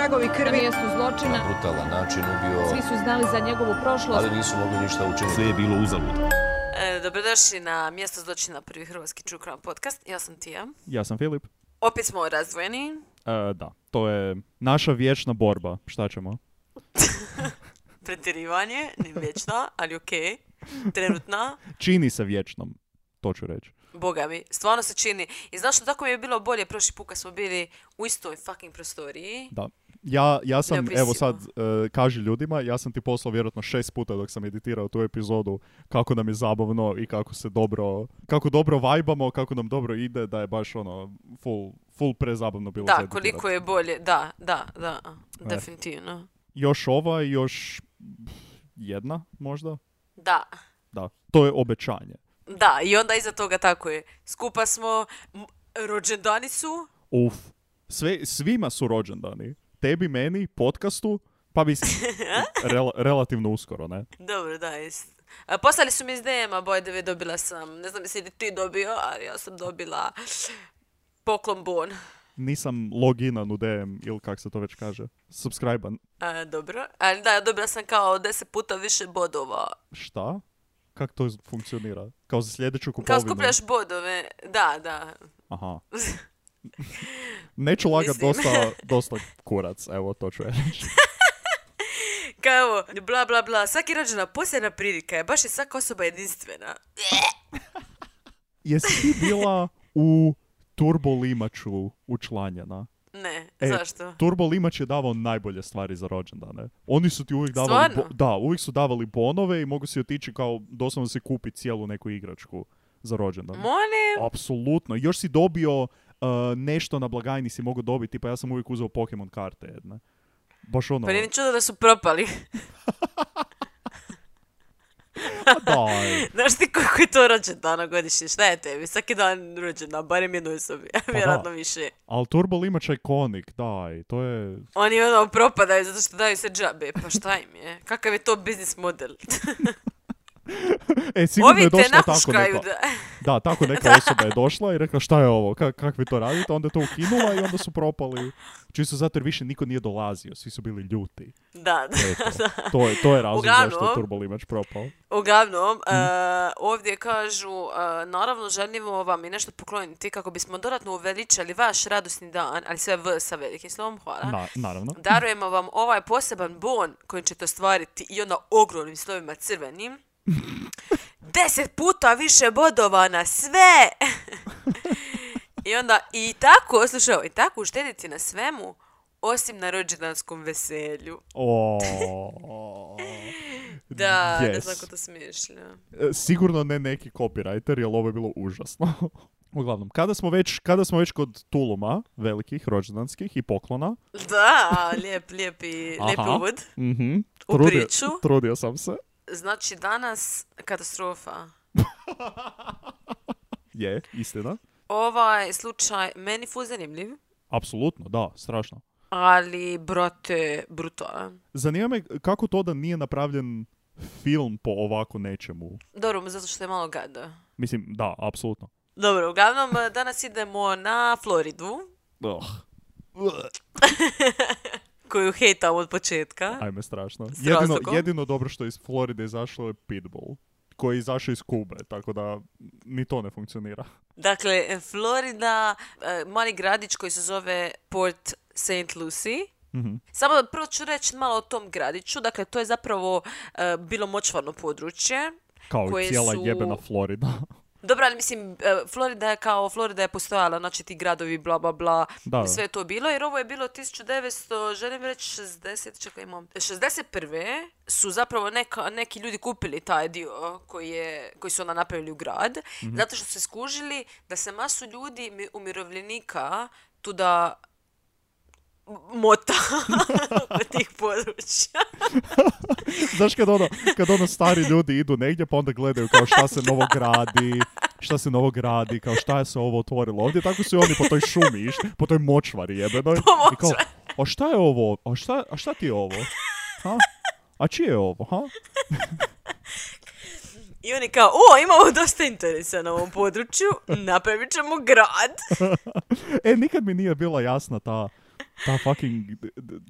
tragovi Na krvi. mjestu zločina brutalan način ubio, svi su znali za njegovu prošlost. ali nisu mogli ništa učiniti. Sve je bilo uzalud. E, dobrodošli na mjesto zločina prvi hrvatski True Crime podcast. Ja sam Tija. Ja sam Filip. Opet smo razdvojeni. E, da, to je naša vječna borba. Šta ćemo? Pretjerivanje, ne vječna, ali okej. Trenutna. Čini se vječnom, to ću reći. Boga mi, stvarno se čini. I znaš što tako mi je bilo bolje prošli put kad smo bili u istoj fucking prostoriji. Da. Ja, ja sam, evo sad, e, kaži ljudima, ja sam ti poslao vjerojatno šest puta dok sam editirao tu epizodu kako nam je zabavno i kako se dobro, kako dobro vajbamo, kako nam dobro ide, da je baš ono, full, full prezabavno bilo Da, koliko je bolje. Da, da, da. Definitivno. Još ova još jedna, možda? Da. Da, to je obećanje. Da, i onda iza toga tako je. Skupa smo, m- rođendani su, Uf, sve, svima su rođendani. Tebi, meni, podcastu, pa mislim, rel- relativno uskoro, ne? Dobro, da, jest. A, poslali su mi iz DM-a, da dobila sam, ne znam jesi li ti dobio, ali ja sam dobila poklon bon. Nisam loginan u DM, ili kak se to već kaže, subscribe A, dobro, ali da, dobila sam kao deset puta više bodova. Šta? Kak to funkcionira? Kao za sljedeću Kao kupovinu? skupljaš bodove, da, da. Aha. Neću lagat Mislim. dosta, dosta kurac, evo to ću reći. Kao bla bla bla, svaki rođena posljedna prilika je, baš je svaka osoba jedinstvena. Jesi ti bila u Turbo Limaču učlanjena? Ne, E, zašto? Turbo Limač je davao najbolje stvari za rođendane. Oni su ti uvijek davali... Bo- da, uvijek su davali bonove i mogu si otići kao doslovno si kupiti cijelu neku igračku za rođendan. Molim? Apsolutno. Još si dobio uh, nešto na blagajni si mogao dobiti, pa ja sam uvijek uzeo Pokemon karte jedne. Baš ono... Pa nije ni čudo da su propali. Daj. Znaš ti koliko je to rođendana godišnje? Šta je tebi? Svaki dan rođendan, barem jednoj osobi, a Pa vjerojatno više. Ali Turbo Limač je ikonik, daj. To je... Oni ono propadaju zato što daju se džabe. Pa šta im je? Kakav je to biznis model? E, sigurno je Ovi te došla tako neka... da... Da, tako neka osoba je došla i rekla šta je ovo, Ka- kak vi to radite, onda je to ukinula i onda su propali. Čisto zato jer više niko nije dolazio, svi su bili ljuti. Da, da. Eto, to je, to je razlog zašto je Uglavnom- Turbo Limač propao. Uglavnom, Mhm. e, ovdje kažu, e, naravno želimo vam i nešto pokloniti kako bismo dodatno uveličali vaš radosni dan, ali sve v sa velikim slovom, hvala. Na, naravno. Darujemo vam ovaj poseban bon kojim ćete ostvariti i onda ogromnim slovima crvenim. Deset puta više bodova na sve! I onda, i tako, slušaj, i tako uštediti na svemu, osim na rođendanskom veselju. O, Da, ne Yes. znam kako to smiješno. E, Sigurno ne neki copywriter, jer ovo je bilo užasno. Uglavnom, kada smo već, kada smo već kod tuluma, velikih, rođendanskih i poklona, Da, lijep, lijepi, lijep uvod. mhm, U trudio, priču. trudio sam se, Znači, danas katastrofa. je, istina. Ovaj slučaj meni fu zanimljiv, Apsolutno, da, strašno. ali, brate, brutalan. Zanima me kako to da nije napravljen film po ovako nečemu. Dobro, zato što je malo gada. Mislim, da, apsolutno. Dobro, uglavnom, danas idemo na Floridu, Oh, koju hejtam od početka. ajme, strašno. Jedino, jedino dobro što je iz Floride izašlo je Pitbull, koji je izašao iz Kube, tako da ni to ne funkcionira. Dakle, Florida, eh, mali gradić koji se zove Port St. Lucie. Mhm. Samo prvo ću reći malo o tom gradiću. Dakle, to je zapravo eh, bilo močvarno područje. Kao Koje cijela su- jebena Florida. Dobro, ali mislim, eh, Florida je kao, Florida je postojala, znači ti gradovi, bla, bla, bla, Da. sve je to bilo, jer ovo je bilo 1900, želim reći 60, čekaj imam, 61. su zapravo neka, neki ljudi kupili taj dio koji, je, koji su onda napravili u grad, Mhm. zato što su se skužili da se masu ljudi, mi- umirovljenika, tu da mota tih područja. Znaš kad ono, kad ono stari ljudi idu negdje pa onda gledaju kao šta se novo gradi, šta se novo gradi, kao šta je se ovo otvorilo ovdje, tako su i oni po toj šumi išli, po toj močvari jebenoj. I kao, a šta je ovo? A šta, a šta ti je ovo? Ha? A čije je ovo? Ha? I oni kao, o, imamo dosta interesa na ovom području, napravit ćemo grad. E, nikad mi nije bila jasna ta ta fucking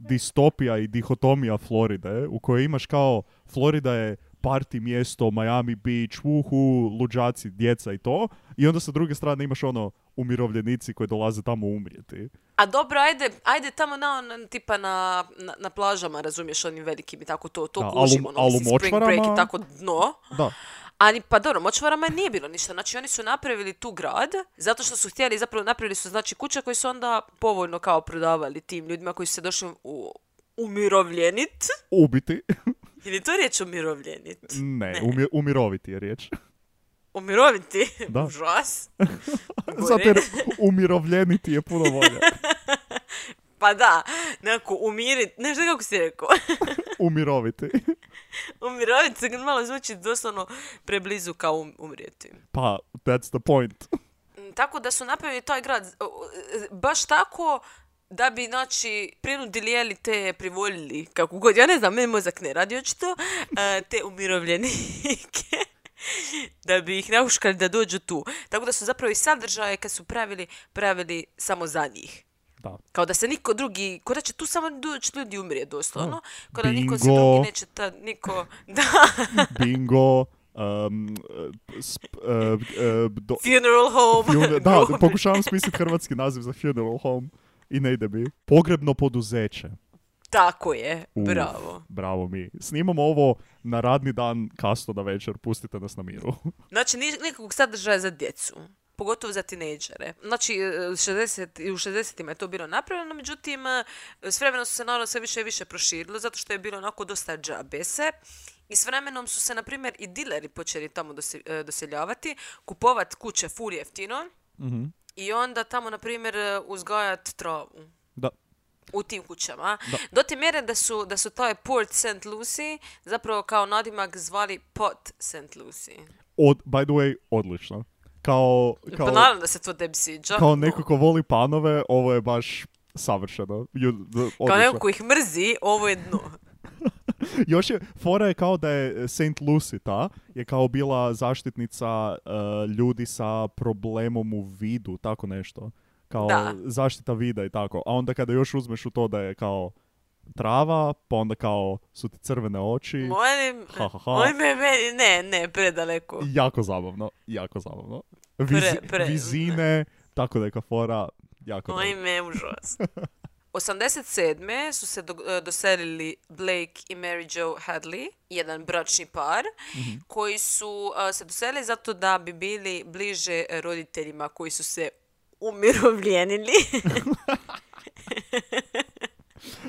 distopija i dihotomija Floride, u kojoj imaš kao, Florida je party mjesto, Miami Beach, uhu, luđaci, djeca i to, i onda sa druge strane imaš ono, umirovljenici koji dolaze tamo umrijeti. A dobro, ajde, ajde tamo na, na- tipa na, na, na plažama, razumiješ, onim velikim i tako to, to Da, kužimo, ali ono, ali u mislim, spring break i tako dno. Da, Ali, pa dobro, močvarama nije bilo ništa. Znači, oni su napravili tu grad, zato što su htjeli, zapravo napravili su, znači, kuće koje su onda povoljno kao prodavali tim ljudima koji su se došli u, umirovljenit. ubiti. Je li to riječ umirovljenit? ne, umi- umiroviti je riječ. Umiroviti? Da. Užas. Zato jer umirovljeniti je puno bolje. Pa da, nekako umirit, ne znam kako si rekao. Umiroviti. Umirovit se malo zvuči doslovno preblizu kao um, umrijeti. Pa, that's the point. Mm, Tako da su napravili taj grad baš tako da bi, znači, prinudili jeli te privoljili, kako god, ja ne znam, meni mozak ne radi očito, e, te umirovljenike, da bi ih nauškali da dođu tu. Tako da su zapravo i sadržaje kad su pravili, pravili samo za njih. Da. Kao da se niko drugi, kao da će tu samo doći ljudi umrije doslovno. Kao da niko se Bingo. drugi neće ta, niko, da, Bingo, um, sp- uh, uh, do- funeral home. Funer- da, pokušavam smisliti hrvatski naziv za funeral home i ne ide mi. Pogrebno poduzeće. Tako je, Uf, bravo. Bravo mi. Snimamo ovo na radni dan, kasno na večer, pustite nas na miru. Znači, ni- nikakvog sadržaja za djecu. Pogotovo za tinejdžere. Znači, e, 60, i u 60-ima je to bilo napravljeno, međutim, e, s vremenom su se naravno sve više i više proširilo, zato što je bilo onako dosta džabese. I s vremenom su se, na primjer, i dileri počeli tamo e, doseljavati, kupovat kuće ful jeftino i onda tamo, na primjer, uzgajat travu Da. u tim kućama. Da. Do te mjere da su, da su taj Port St. Lucie zapravo kao nadimak zvali Pot St. Lucie. Od, by the way, odlično. Kao, kao, Pa naravno da se to tebi sviđa. kao neko ko voli panove, ovo je baš savršeno. Ju- d- Kao odlično. neko ko ih mrzi, ovo je dno. Još je, fora je kao da je St. Lucie ta, je kao bila zaštitnica uh, ljudi sa problemom u vidu, tako nešto. Kao Da. zaštita vida i tako. A onda kada još uzmeš u to da je kao trava, pa onda kao su ti crvene oči. Molim, Ha, ha, ha. oj me, ne, ne, predaleko. Jako zabavno, jako zabavno. Vizi- Pre- pre- vizine, tako neka fora, jako Oj dobro. me, užas. 87. su se do, e, doselili Blake i Mary Jo Hadley, jedan bračni par, Mhm. koji su e, se doselili zato da bi bili bliže roditeljima koji su se umirovljenili.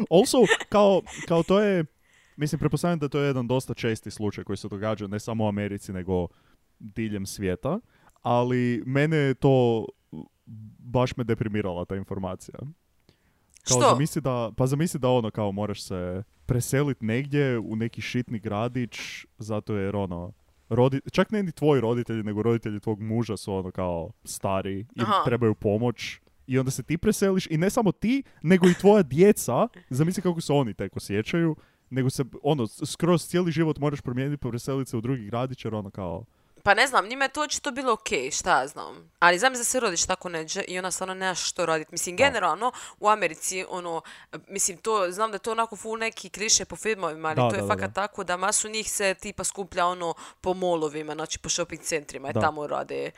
Also, kao, kao to je, mislim, pretpostavljam da to je jedan dosta česti slučaj koji se događa ne samo u Americi, nego diljem svijeta, ali mene je to, baš me deprimirala ta informacija. Kao Što? Zamisli da, pa zamisli da ono kao moraš se preseliti negdje u neki šitni gradić zato jer ono, rodi, čak ne ni tvoji roditelji, nego roditelji tvog muža su ono kao stari i Aha. trebaju pomoć. I onda se ti preseliš i ne samo ti, nego i tvoja djeca, zamisli kako se oni tek osjećaju, nego se ono, skroz cijeli život moraš promijeniti, preseliti se u drugi gradić jer ono kao, Pa ne znam, njima je to očito bilo ok, šta ja znam. Ali znam da se rodiš tako neđe i ona stvarno nema što raditi. Mislim, generalno u Americi, ono, mislim, to, znam da je to onako full neki kliše po filmovima, ali Da, to je da, fakat da. tako da masu njih se tipa skuplja ono po molovima, znači po shopping centrima i tamo rade,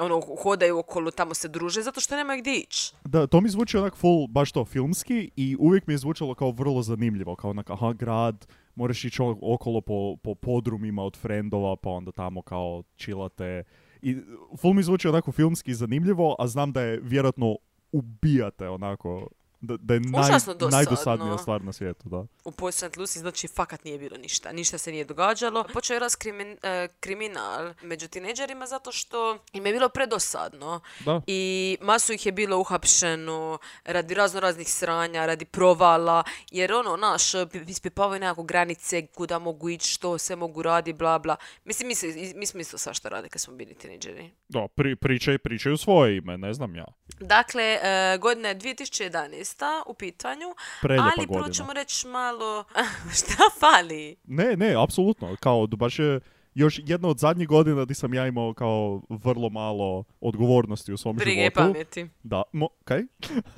ono, hodaju okolo, tamo se druže, zato što nemaju gdje ići. Da, to mi zvuči onak full, baš to, filmski i uvijek mi je zvučalo kao vrlo zanimljivo, kao onak, aha, grad, moraš ići okolo po, po podrumima od frendova, pa onda tamo kao chillate. I full mi zvuči onako filmski zanimljivo, a znam da je vjerojatno ubijate onako, da, da je naj, najdosadnija stvar na svijetu. Da. U Poj St. Lucy znači fakat nije bilo ništa. Ništa se nije događalo. Počeo je raz krimin, uh, kriminal među tineđerima zato što im je bilo predosadno. Da. I masu ih je bilo uhapšeno radi razno raznih sranja, radi provala. Jer ono, naš, ispipavaju nekako granice kuda mogu ići, što se mogu radi, bla bla. Mislim, mi, se, mi smo isto svašta rade kad smo bili tineđeri. Da, pri, pričaj, pričaj u svoje ime, ne znam ja. Dakle, uh, godine 2011 lista u pitanju, Preljepa ali proćemo reći malo šta fali. Ne, ne, apsolutno, kao baš je još jedna od zadnjih godina di sam ja imao kao vrlo malo odgovornosti u svom Brige životu. pameti. Da, mo, kaj?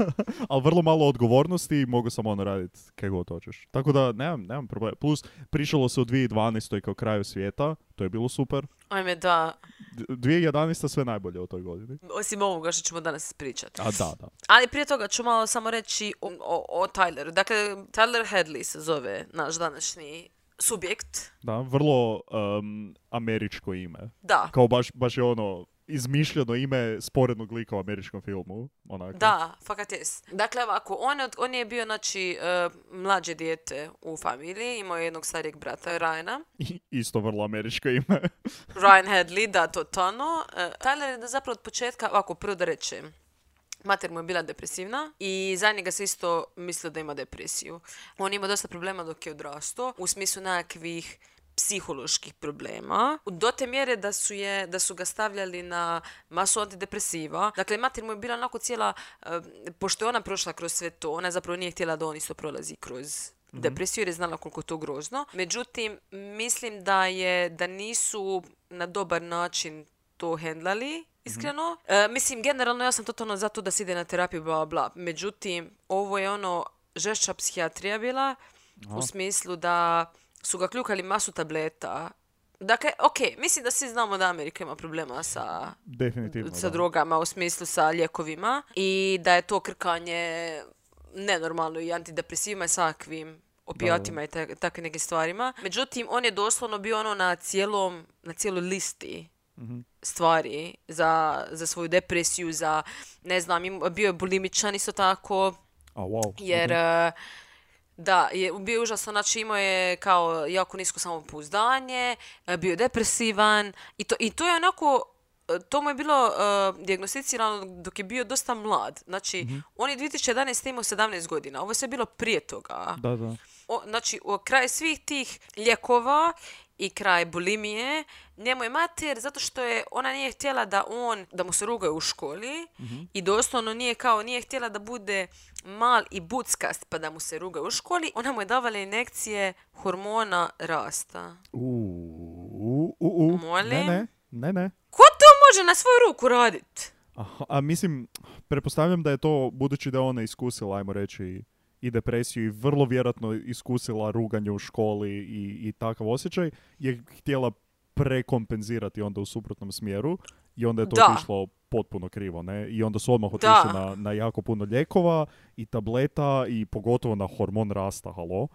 Ali vrlo malo odgovornosti i mogu sam ono raditi kaj god hoćeš. Tako da nemam, nemam problema. Plus, prišalo se u 2012. kao kraju svijeta, to je bilo super. Ajme da, D- 2011. sve najbolje u toj godini. osim ovoga što ćemo danas pričati. A da, da. Ali prije toga ću malo samo reći o, o, o Tyleru. Dakle, Tyler Hadley se zove naš današnji subjekt. Da, vrlo um, američko ime. Da, Kao baš, baš je ono izmišljeno ime sporednog lika u američkom filmu. Onako. da, fakat jes. Dakle, ovako, on, je on je bio, znači, e, mlađe dijete u familiji, imao je jednog starijeg brata, Ryana. I- Isto vrlo američko ime. Ryan Hadley, da, totalno. E, Tyler je zapravo od početka, ovako, prvo da rečem, Mater mu je bila depresivna i za njega se isto mislio da ima depresiju. On ima dosta problema dok je odrastao, u smislu nekakvih psiholoških problema, do te mjere da su, je, da su ga stavljali na masu antidepresiva. Dakle, mater mu je bila onako cijela, e, pošto je ona prošla kroz sve to, ona zapravo nije htjela da on isto prolazi kroz depresiju jer je znala koliko je to grozno. Međutim, mislim da je da nisu na dobar način to hendlali, iskreno. E, mislim, generalno ja sam totalno zato da se ide na terapiju, bla, bla. Međutim, ovo je ono žešća psihijatrija bila, u smislu da su ga kljukali masu tableta. Dakle, ok, mislim da svi znamo da Amerika ima problema sa Definitivno. sa da. drogama u smislu sa lijekovima i da je to krkanje nenormalno i antidepresivima i svakvim opijatima i ta- takvim nekim stvarima. Međutim, on je doslovno bio ono na cijelom, na cijeloj listi stvari za, za svoju depresiju, za, ne znam, im- bio je bulimičan isto tako, A, wow. jer mhm. e, da, je bio je užasno, znači imao je kao jako nisko samopouzdanje, e, bio je depresivan i to, i to je onako, e, to mu je bilo e, dijagnosticirano dok je bio dosta mlad. Znači, Mhm. on je 2011. imao 17 godina, ovo je sve bilo prije toga. Da, da. O, znači, u kraj svih tih lijekova i kraj bulimije, njemu je mater zato što je ona nije htjela da on, da mu se rugaju u školi i doslovno nije kao, nije htjela da bude mal i buckast pa da mu se rugaju u školi, ona mu je davala injekcije hormona rasta. U, u, u. Molim? Ne, ne, ne, ne. Ko to može na svoju ruku radit? Aha, a mislim, pretpostavljam da je to, budući da ona iskusila, ajmo reći, i depresiju i vrlo vjerojatno iskusila ruganje u školi i, i takav osjećaj, je htjela prekompenzirati onda u suprotnom smjeru i onda je to Da. išlo potpuno krivo, ne? I onda su odmah otišli na, na jako puno lijekova i tableta i pogotovo na hormon rasta, halo,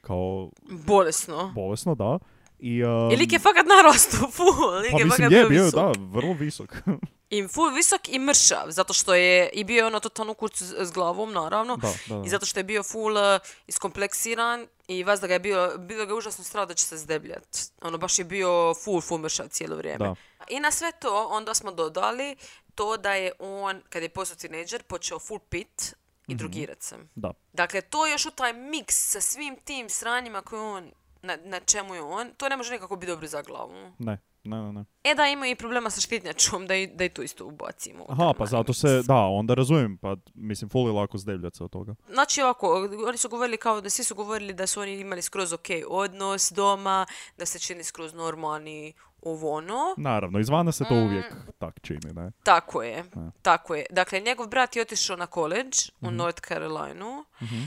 kao Bolesno. bolesno, da. I, I um, lik je fakat narastu, full. Lik pa je mislim fakat je, bio da, vrlo visok. I full visok i mršav, zato što je i bio je ono totalno kuć s, s glavom, naravno. Da, da, da. I zato što je bio full uh, iskompleksiran i vas da ga je bio, bilo ga je užasno strah da će se zdebljat. Ono, baš je bio full, full mršav cijelo vrijeme. Da. I na sve to onda smo dodali to da je on, kad je postao tineđer, počeo full pit i drugirat se. Da. Dakle, to je još u taj miks sa svim tim sranjima koje on, na, na čemu je on, to ne može nikako biti dobro za glavu. Ne, ne, ne, ne. E da ima i problema sa štitnjačom, da i, da i to isto ubacimo. Aha, pa zato se, da, onda razumijem, pa mislim, ful je lako zdebljat se od toga. Znači ovako, oni su govorili kao da svi su govorili da su oni imali skroz ok odnos doma, da se čini skroz normalni ovo ono. Naravno, izvana se to Mm. uvijek tak čini, ne? Tako je, tako je. Dakle, njegov brat je otišao na college u North Carolinu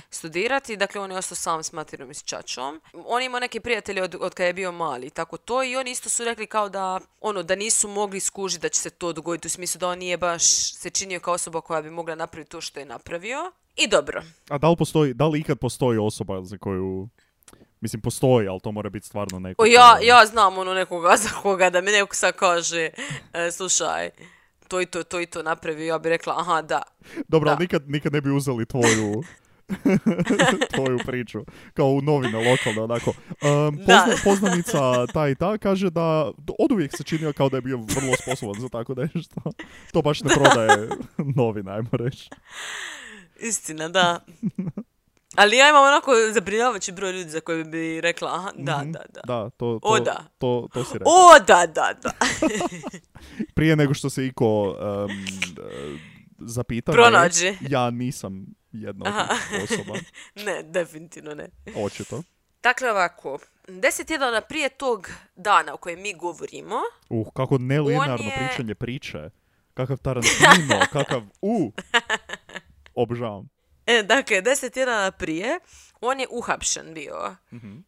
studirati, dakle on je ostao sam s materom i s čačom. On je imao neke prijatelje od, od kada je bio mali, tako to i oni isto su rekli kao da, ono, da nisu mogli skužiti da će se to dogoditi u smislu da on nije baš se činio kao osoba koja bi mogla napraviti to što je napravio. I dobro. A da li postoji, da li ikad postoji osoba za koju, mislim, postoji, ali to mora biti stvarno neko... Ja, ja znam ono nekoga za koga da mi neko sad kaže, e, slušaj, to i to, to i to napravio, ja bi rekla, aha, da. Dobro, ali da. nikad, nikad ne bi uzeli tvoju... tvoju priču. Kao u novine lokalne, onako. Um, pozna- poznanica ta i ta kaže da od uvijek se činio kao da je bio vrlo sposoban za tako nešto. To baš ne prodaje novine, ajmo reći. Istina, da. Ali ja imam onako zabrinjavajući broj ljudi za koje bi rekla, aha, da, Mhm. da, da. Da, to, to, O, da. to, to si rekao. O, da, da, da. Prije nego što se Iko um, zapita... ne, Pronađe. Ja nisam jedna od osoba, ne, definitivno ne. očito. Dakle, ovako, deset tjedana prije tog dana o kojem mi govorimo, Uh, kako nelinearno je- pričanje priče. Kakav Tarantino, kakav... Uh! Obožavam. E, dakle, deset tjedana prije, on je uhapšen bio,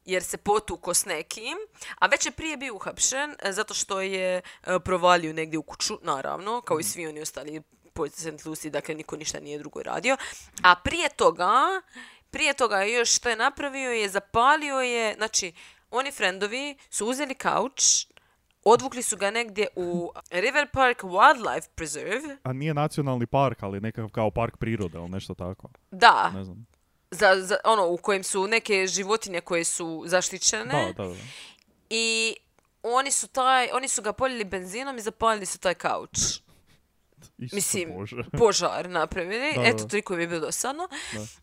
jer se potuko s nekim, a već je prije bio uhapšen e, zato što je e, provalio negdje u kuću, naravno, kao i svi oni ostali po St. Lucie, dakle niko ništa nije drugo radio. A prije toga, prije toga još što je napravio je zapalio je, znači, oni frendovi su uzeli kauč, odvukli su ga negdje u River Park Wildlife Preserve, A nije nacionalni park, ali nekakav kao park prirode ili nešto tako. da, Ne znam. za, za, ono, u kojem su neke životinje koje su zaštićene Da, da, da. i oni su, taj, oni su ga poljili benzinom i zapalili su taj kauč. Isuse Mislim, Bože. požar napravili. Da, Eto, da. toliko mi je bilo dosadno.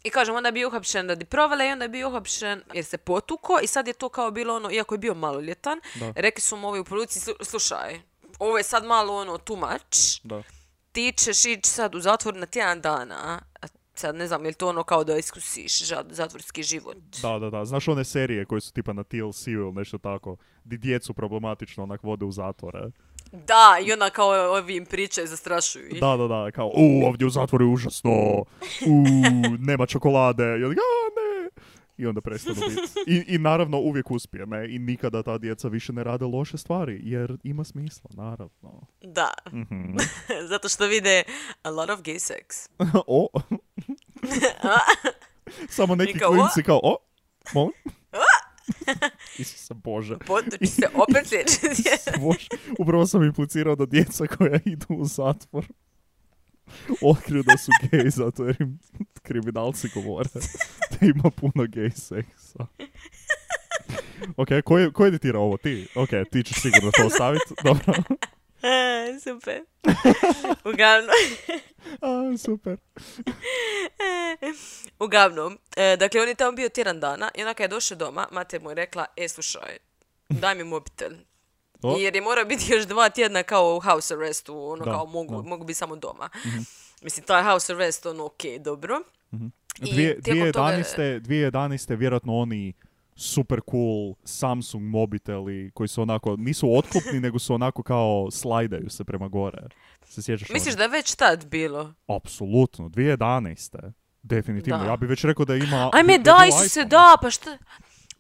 I kažem, onda je bio uhapšen radi provale i onda je bio uhapšen jer se potuko i sad je to kao bilo ono, iako je bio maloljetan, Da. rekli su mu ovi u policiji, "Slu- slušaj, ovo je sad malo ono too much, Da. ti ćeš ići sad u zatvor na tjedan dana, a sad ne znam, je li to ono kao da iskusiš zatvorski život? Da, da, da. Znaš one serije koje su tipa na TLC-u ili nešto tako, di djecu problematično onak vode u zatvore. Da, i onda kao ovi im pričaju, zastrašuju ih. Da, da, da, kao, u, ovdje u zatvoru je užasno, u, nema čokolade, i onda, a, ne, i onda prestanu biti. I, I naravno uvijek uspije, ne, i nikada ta djeca više ne rade loše stvari, jer ima smisla, naravno. Da, Mhm. zato što vide a lot of gay sex. o, samo neki I kao, klinci kao, o, molim? Isuse Bože. Potuči se opet. Bože, upravo sam implicirao da djeca koja idu u zatvor otkriju da su gej zato jer im kriminalci govore da ima puno gej seksa. Ok, ko je, ko je editirao ovo? Ti? Ok, ti ćeš sigurno to ostaviti. Dobro. A, Super. Uglavnom, A, super. uglavnom, e, dakle, on je tamo bio tjedan dana i onda kad je došao doma, mater mu je rekla, e, slušaj, daj mi mobitel. O. Jer je morao biti još dva tjedna kao u house arrestu, ono Da, kao mogu, da. Mogu biti samo doma. Mislim, taj house arrest, ono, ok, dobro. I Dvije, tijekom toga- 2011. 2011. vjerojatno oni super cool Samsung mobiteli koji su onako, nisu otklopni, nego su onako kao slajdaju se prema gore. Se sjećaš Misliš onih? da je već tad bilo? Apsolutno, 2011. Definitivno. Da. Ja bi već rekao da ima... Ajme, da Isuse, iPhone. da, pa šta?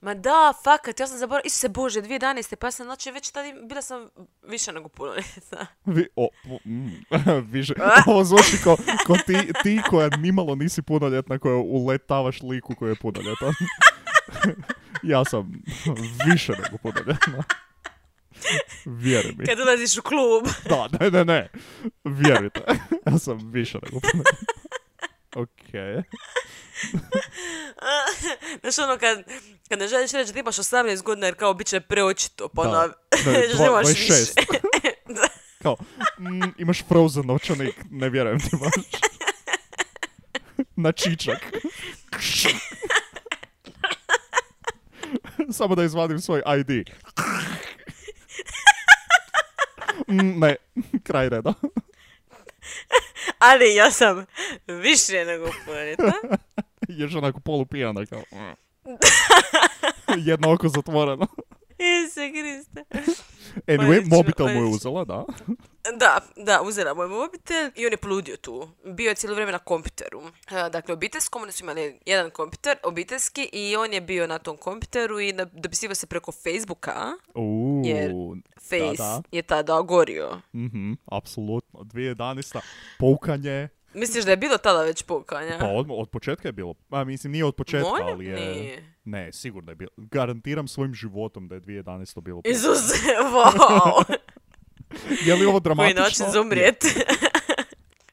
Ma da, fakat, ja sam zaboravila, Isuse Bože, 2011. Pa ja sam, znači, već tada bila sam više nego punoljetna. Vi, o, mm, više, ovo zvuči ko, ko ti, ti koja nimalo nisi punoljetna, koja uletavaš liku koji je punoljetan. ja sam više nego punoljetna. Vjeruj mi. Kad ulaziš u klub. Da, ne, ne, ne. Vjerujte. Ja sam više nego punoljetna. Ok. Znaš ono kad, kad ne želiš reći da imaš 18 godina jer kao bit će preočito, pa Da. reći da dva- imaš 26. više. Da. Kao, mm, imaš frozen novčanik, ne vjerujem ti baš. Na čičak. Samo da izvadim svoj ID. Mm, ne, kraj reda. Ali ja sam više nego punoljetna. Još onako polupijana kao... mm. Jedno oko zatvoreno. Isuse Kriste. Anyway, Odlično, mobitel mu je uzela, da. Da, da, uzela moj mobitel i on je poludio tu. Bio je cijelo vrijeme na kompjuteru. E, Dakle, obiteljskom, oni su imali jedan kompjuter, obiteljski, i on je bio na tom kompjuteru i dopisivao se preko Facebooka. Uuu, Jer Face da. je tada gorio. mhm, apsolutno. 2011. Poukanje, Misliš da je bilo tada već pokajanja? Pa od, od početka je bilo. A mislim nije od početka, Molim? ali je... Nije. Ne, sigurno je bilo. Garantiram svojim životom da je 2011 bilo. Isuse, wow! Je li ovo Koji dramatično? način za umrijet.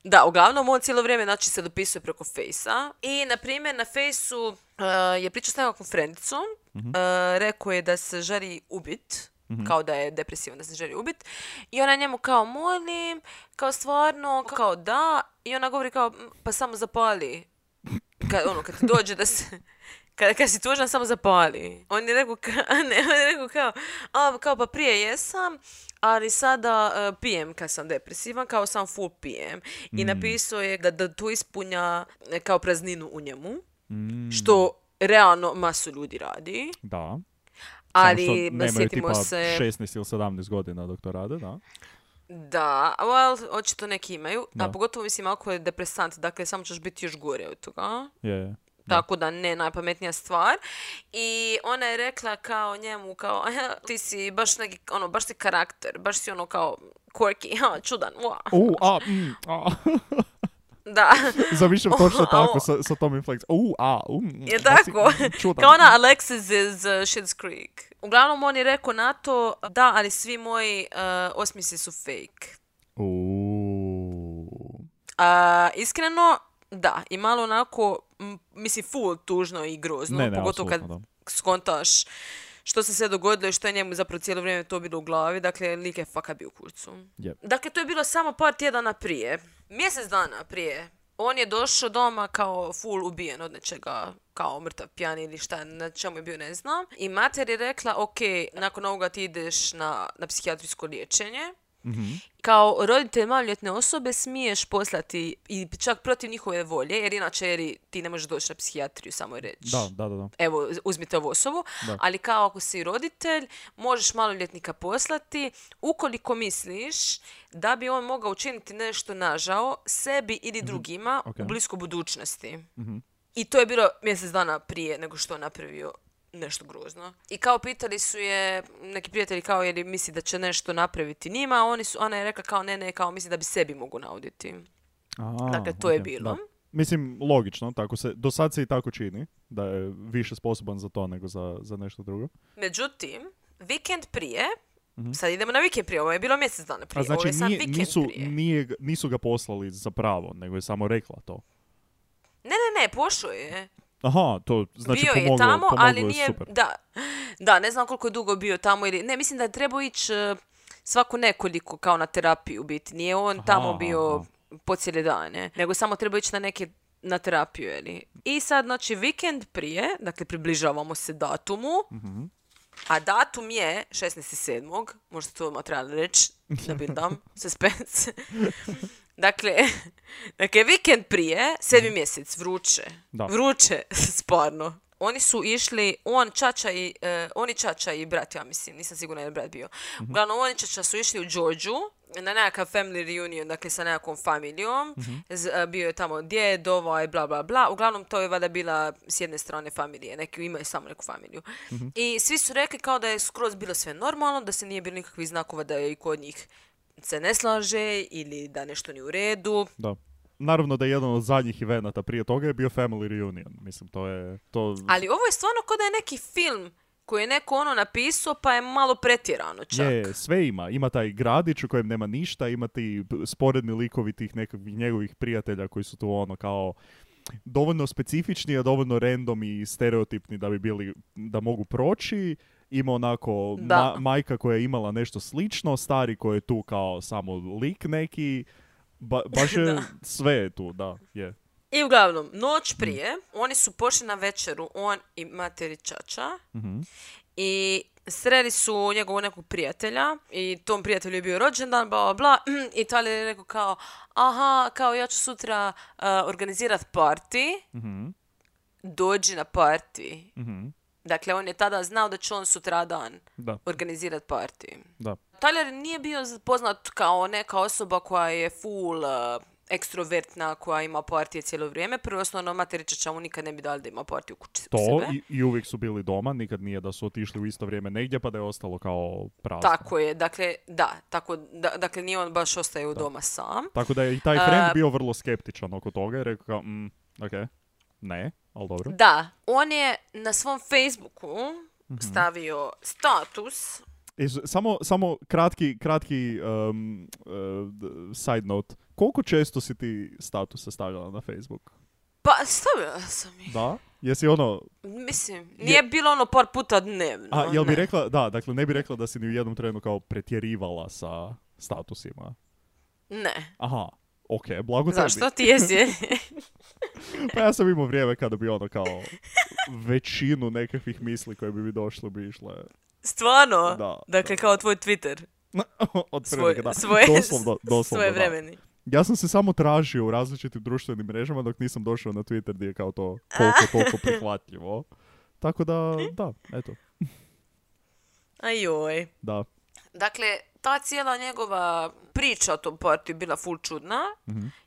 Da, uglavnom on cijelo vrijeme znači, se dopisuje preko Fejsa i, na primjer, na Fejsu uh, je pričao s nekakvom frendicom, Mhm. uh, rekao je da se želi ubit, kao da je depresivan, da se želi ubit i ona njemu kao molim, kao stvarno, kao da i ona govori kao "M, pa samo zapali. Kad, ono, kad dođe da se... Kad, kad si tužan, samo zapali. On je rekao, ka, ne, on je rekao kao, a, kao pa prije jesam, ali sada e, pijem kad sam depresivan, kao sam full pijem. I napisao je da, da tu ispunja e, kao prazninu u njemu, Mm. što realno masu ljudi radi, Da. Ali nemaju sjetimo tipa se... 16 ili 17 godina dok to rade, da. Da, well, očito neki imaju, Da. a pogotovo mislim ako je depresant, dakle samo ćeš biti još gore od toga. Je, je. Tako da ne najpametnija stvar. I ona je rekla kao njemu, kao ti si baš neki, ono, baš si karakter, baš si ono kao quirky, ha, čudan, ua. U, a, mm, a. Da. Zamišljam točno tako sa, sa tom inflekcijom. U, a, u, mm, Je tako? Čudan. Kao ona Alexis iz uh, Schitt's Creek. Uglavnom on je rekao na to, da, ali svi moji uh, osmisi su fake. U. A, iskreno, da, i malo onako, m, mislim, full tužno i grozno, Ne, ne, pogotovo kad apsolutno, skontaš što se sve dogodilo i što je njemu zapravo cijelo vrijeme to bilo u glavi, dakle, lik je fakat bio u kurcu. Yep. Dakle, to je bilo samo par tjedana prije, mjesec dana prije. On je došao doma kao full ubijen od nečega, kao mrtav pijan ili šta, na čemu je bio ne znam. I mater je rekla, ok, nakon ovoga ti ideš na, na psihijatrijsko liječenje, Mhm. kao roditelj maloljetne osobe smiješ poslati i čak protiv njihove volje, jer inače jer ti ne možeš doći na psihijatriju samo i reći. Da, da, da, da. Evo, uzmite ovu osobu, Da. ali kao ako si roditelj, možeš maloljetnika poslati ukoliko misliš da bi on mogao učiniti nešto nažao sebi ili drugima Mhm. Ok. u bliskoj budućnosti. Mhm. I to je bilo mjesec dana prije nego što je napravio nešto grozno. I kao pitali su je neki prijatelji kao je li misli da će nešto napraviti njima, a oni su, ona je rekla kao ne, ne, kao misli da bi sebi mogu nauditi. A, Dakle, to je ok, bilo. da. Mislim, logično, tako se, do sad se i tako čini, da je više sposoban za to nego za, za nešto drugo. Međutim, vikend prije, sad idemo na vikend prije, ovo je bilo mjesec dana prije. A ovo znači je sad nije, vikend nisu, prije. nije, nisu ga poslali za pravo, nego je samo rekla to. Ne, ne, ne, pošao je. Aha, to znači bio pomoglo, je tamo, pomoglo ali je nije, super. da, da, ne znam koliko je dugo bio tamo ili, ne, mislim da je trebao ići e, svako nekoliko kao na terapiju biti, nije on Aha, tamo bio aha. po cijele dane, nego samo treba ići na neke na terapiju, jeli. I sad, znači, vikend prije, dakle, približavamo se datumu, Mhm. a datum je 16.7. Možda to odmah reći, da bi dam suspense. Dakle, dakle, vikend prije, sedmi mjesec, vruće. Da. Vruće, stvarno. Oni su išli, on, Čača i, e, oni Čača i brat, ja mislim, nisam sigurna je li brat bio. Uglavnom, oni Čača su išli u Georgiu na nekakav family reunion, dakle sa nekakvom familijom. Z- e, bio je tamo djed, ovaj, bla, bla, bla. Uglavnom, to je vada bila s jedne strane familije, neki imaju samo neku familiju. I svi su rekli kao da je skroz bilo sve normalno, da se nije bilo nikakvih znakova da je i kod njih se ne slaže ili da nešto nije u redu. Da. Naravno da je jedan od zadnjih evenata prije toga je bio Family Reunion. Mislim, to je... To... Ali ovo je stvarno kao da je neki film koji je neko ono napisao pa je malo pretjerano čak. Je, sve ima. Ima taj gradić u kojem nema ništa, ima ti sporedni likovi tih nekakvih njegovih prijatelja koji su tu ono kao dovoljno specifični, a dovoljno random i stereotipni da bi bili, da mogu proći. Ima onako ma- majka koja je imala nešto slično, stari koji je tu kao samo lik neki. Ba- baš je sve je tu, da, je. I uglavnom, noć prije, oni su pošli na večeru, on i materi Čača, Mhm. i sreli su njegovog nekog prijatelja i tom prijatelju je bio rođendan, bla, bla, bla, i Tyler je rekao kao, aha, kao ja ću sutra uh, organizirat party, Mhm. dođi na party. Mhm. Dakle, on je tada znao da će on sutra dan Da, organizirat party. da. Tyler nije bio poznat kao neka osoba koja je full uh, ekstrovertna, koja ima partije cijelo vrijeme. Prvo osnovno materičača mu nikad ne bi dali da ima partiju u kući To sebe. i, i uvijek su bili doma, nikad nije da su otišli u isto vrijeme negdje pa da je ostalo kao prazno. Tako je, dakle, da, tako, da, dakle nije on baš ostaje u doma sam. Tako da je i taj friend A- bio vrlo skeptičan oko toga i rekao kao, mm, ok, ne, ali dobro. Da, on je na svom Facebooku Mhm. stavio status E, samo, samo kratki, kratki um, uh, side note. Koliko često si ti statuse stavljala na Facebook? Pa, stavila sam ih. Da? Jesi ono... Mislim, nije bilo ono par puta dnevno. A, jel bi ne. rekla, da, dakle ne bi rekla da si ni u jednom trenu kao pretjerivala sa statusima. Ne. Aha, ok, blago Zašto? tebi. Ti jesi. Pa ja sam imao vrijeme kada bi ono kao većinu nekakvih misli koje bi mi došle bi išle Stvarno? Da, Dakle, kao tvoj Twitter. od Svoj, da. svoje, doslovno, doslovno, svoje da. vremeni. Ja sam se samo tražio u različitim društvenim mrežama dok nisam došao na Twitter gdje je kao to koliko toliko prihvatljivo. Tako da, da, eto, Ajoj. da. Dakle, ta cijela njegova priča o tom partiju bila full čudna,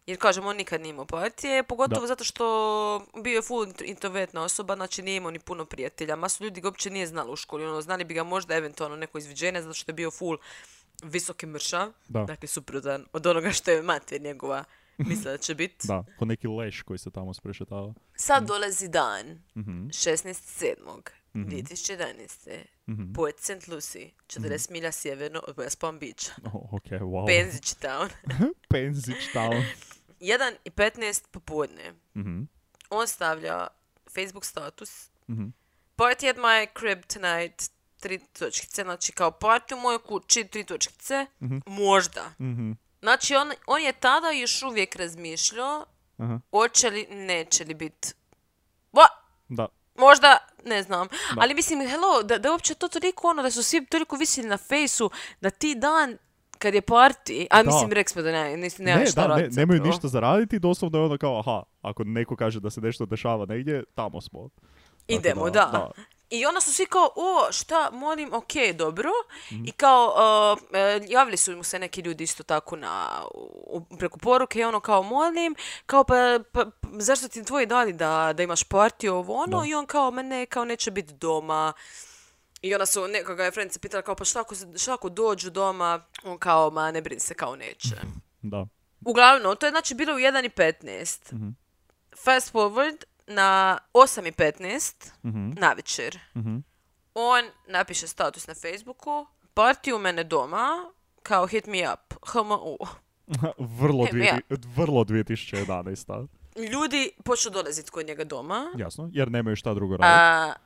jer kažem, on nikad nije imao partije, pogotovo Da. zato što bio je full int- introvertna osoba, znači nije imao ni puno prijatelja. Masu ljudi ga uopće nije znali u školi, ono, znali bi ga možda eventualno neko izviđenje, zato što je bio full visoki mršav, Da. dakle suprotan od onoga što je mater njegova mislila da će biti. Da, ko neki leš koji se tamo sprešetava. Sad dolazi dan, Mhm, 16.7.2011. mhm. Port St. Lucie, 40 milja sjeverno od West Palm Beacha. Oh, ok, wow. Penzić Town. Penzić town. 1 i 15 popodne. Mhm, On stavlja Facebook status. mhm. Party at my crib tonight. Tri točkice. Znači kao party u mojoj kući. Tri točkice. Možda. Mhm, Znači on, on je tada još uvijek razmišljao aha, hoće li, neće li biti. Možda, ne znam. Ali mislim, hello, da, da je uopće to toliko ono, da su svi toliko visili na fejsu, da ti dan kad je party, a Da. mislim, rekli smo da ne, nis, nema Ne, šta da, ne, nemaju zapravo. ništa za raditi, doslovno je ono kao, aha, ako neko kaže da se nešto dešava negdje, tamo smo. Tako Idemo, da. I onda su svi kao, o, šta, molim, ok, dobro. Mhm. I kao, uh, javili su mu se neki ljudi isto tako na, u- preko poruke i ono kao, molim, kao, pa, pa, zašto ti tvoji dali da, da imaš partiju, ovo ono, Da. i on kao, ma ne, kao, neće biti doma. I onda su, nekoga je Frenca pitala kao, pa šta ako, šta ako dođu doma? On kao, ma ne brini se, kao neće. Da. Uglavnom, to je znači bilo u 1.15. Mhm. Fast forward na 8.15 Mhm, na večer. mhm. On napiše status na Facebooku, party u mene doma, kao hit me up, HMU. vrlo, dvije, vrlo 2011. Ljudi počnu dolaziti kod njega doma. Jasno, jer nemaju šta drugo raditi.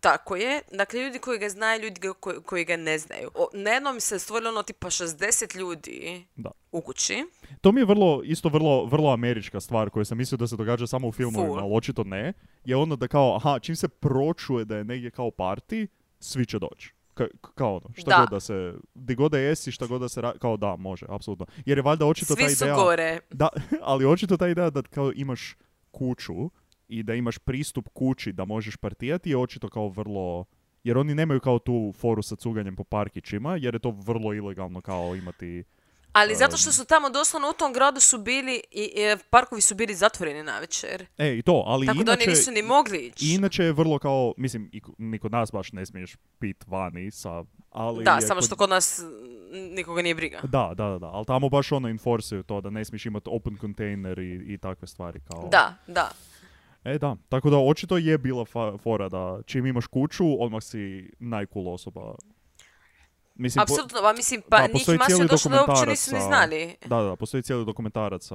Tako je. Dakle, ljudi koji ga znaju, ljudi koji, koji ga ne znaju. O, na jednom se stvorilo ono tipa 60 ljudi Da. u kući. To mi je vrlo, isto vrlo, vrlo američka stvar koju sam mislio da se događa samo u filmovima, ali očito ne. Je ono da kao, aha, čim se pročuje da je negdje kao party, svi će doći. Ka- kao ono, šta Da. god da se, di god da jesi, šta god da se ra- kao da, može, apsolutno. Jer je valjda očito ta Svi su ideja... gore. Da, ali očito ta ideja da kao imaš kuću i da imaš pristup kući da možeš partijati je očito kao vrlo... Jer oni nemaju kao tu foru sa cuganjem po parkićima, jer je to vrlo ilegalno kao imati... Ali zato što su tamo doslovno u tom gradu su bili i, i parkovi su bili zatvoreni na večer. E, i to, ali Tako da oni inače... nisu ni mogli ići. Inače je vrlo kao, mislim, i, ni kod nas baš ne smiješ pit vani sa... Ali Da, samo kod- što kod nas nikoga nije briga. Da, da, da, da, ali tamo baš ono enforceju to da ne smiješ imati open container i, i takve stvari kao... Da, da. E da, tako da očito je bila fa- fora da čim imaš kuću, odmah si najcool osoba. Mislim, Apsolutno, pa mislim, pa da, njih masu je došlo da uopće nisu ni znali. Da, da, postoji cijeli dokumentarac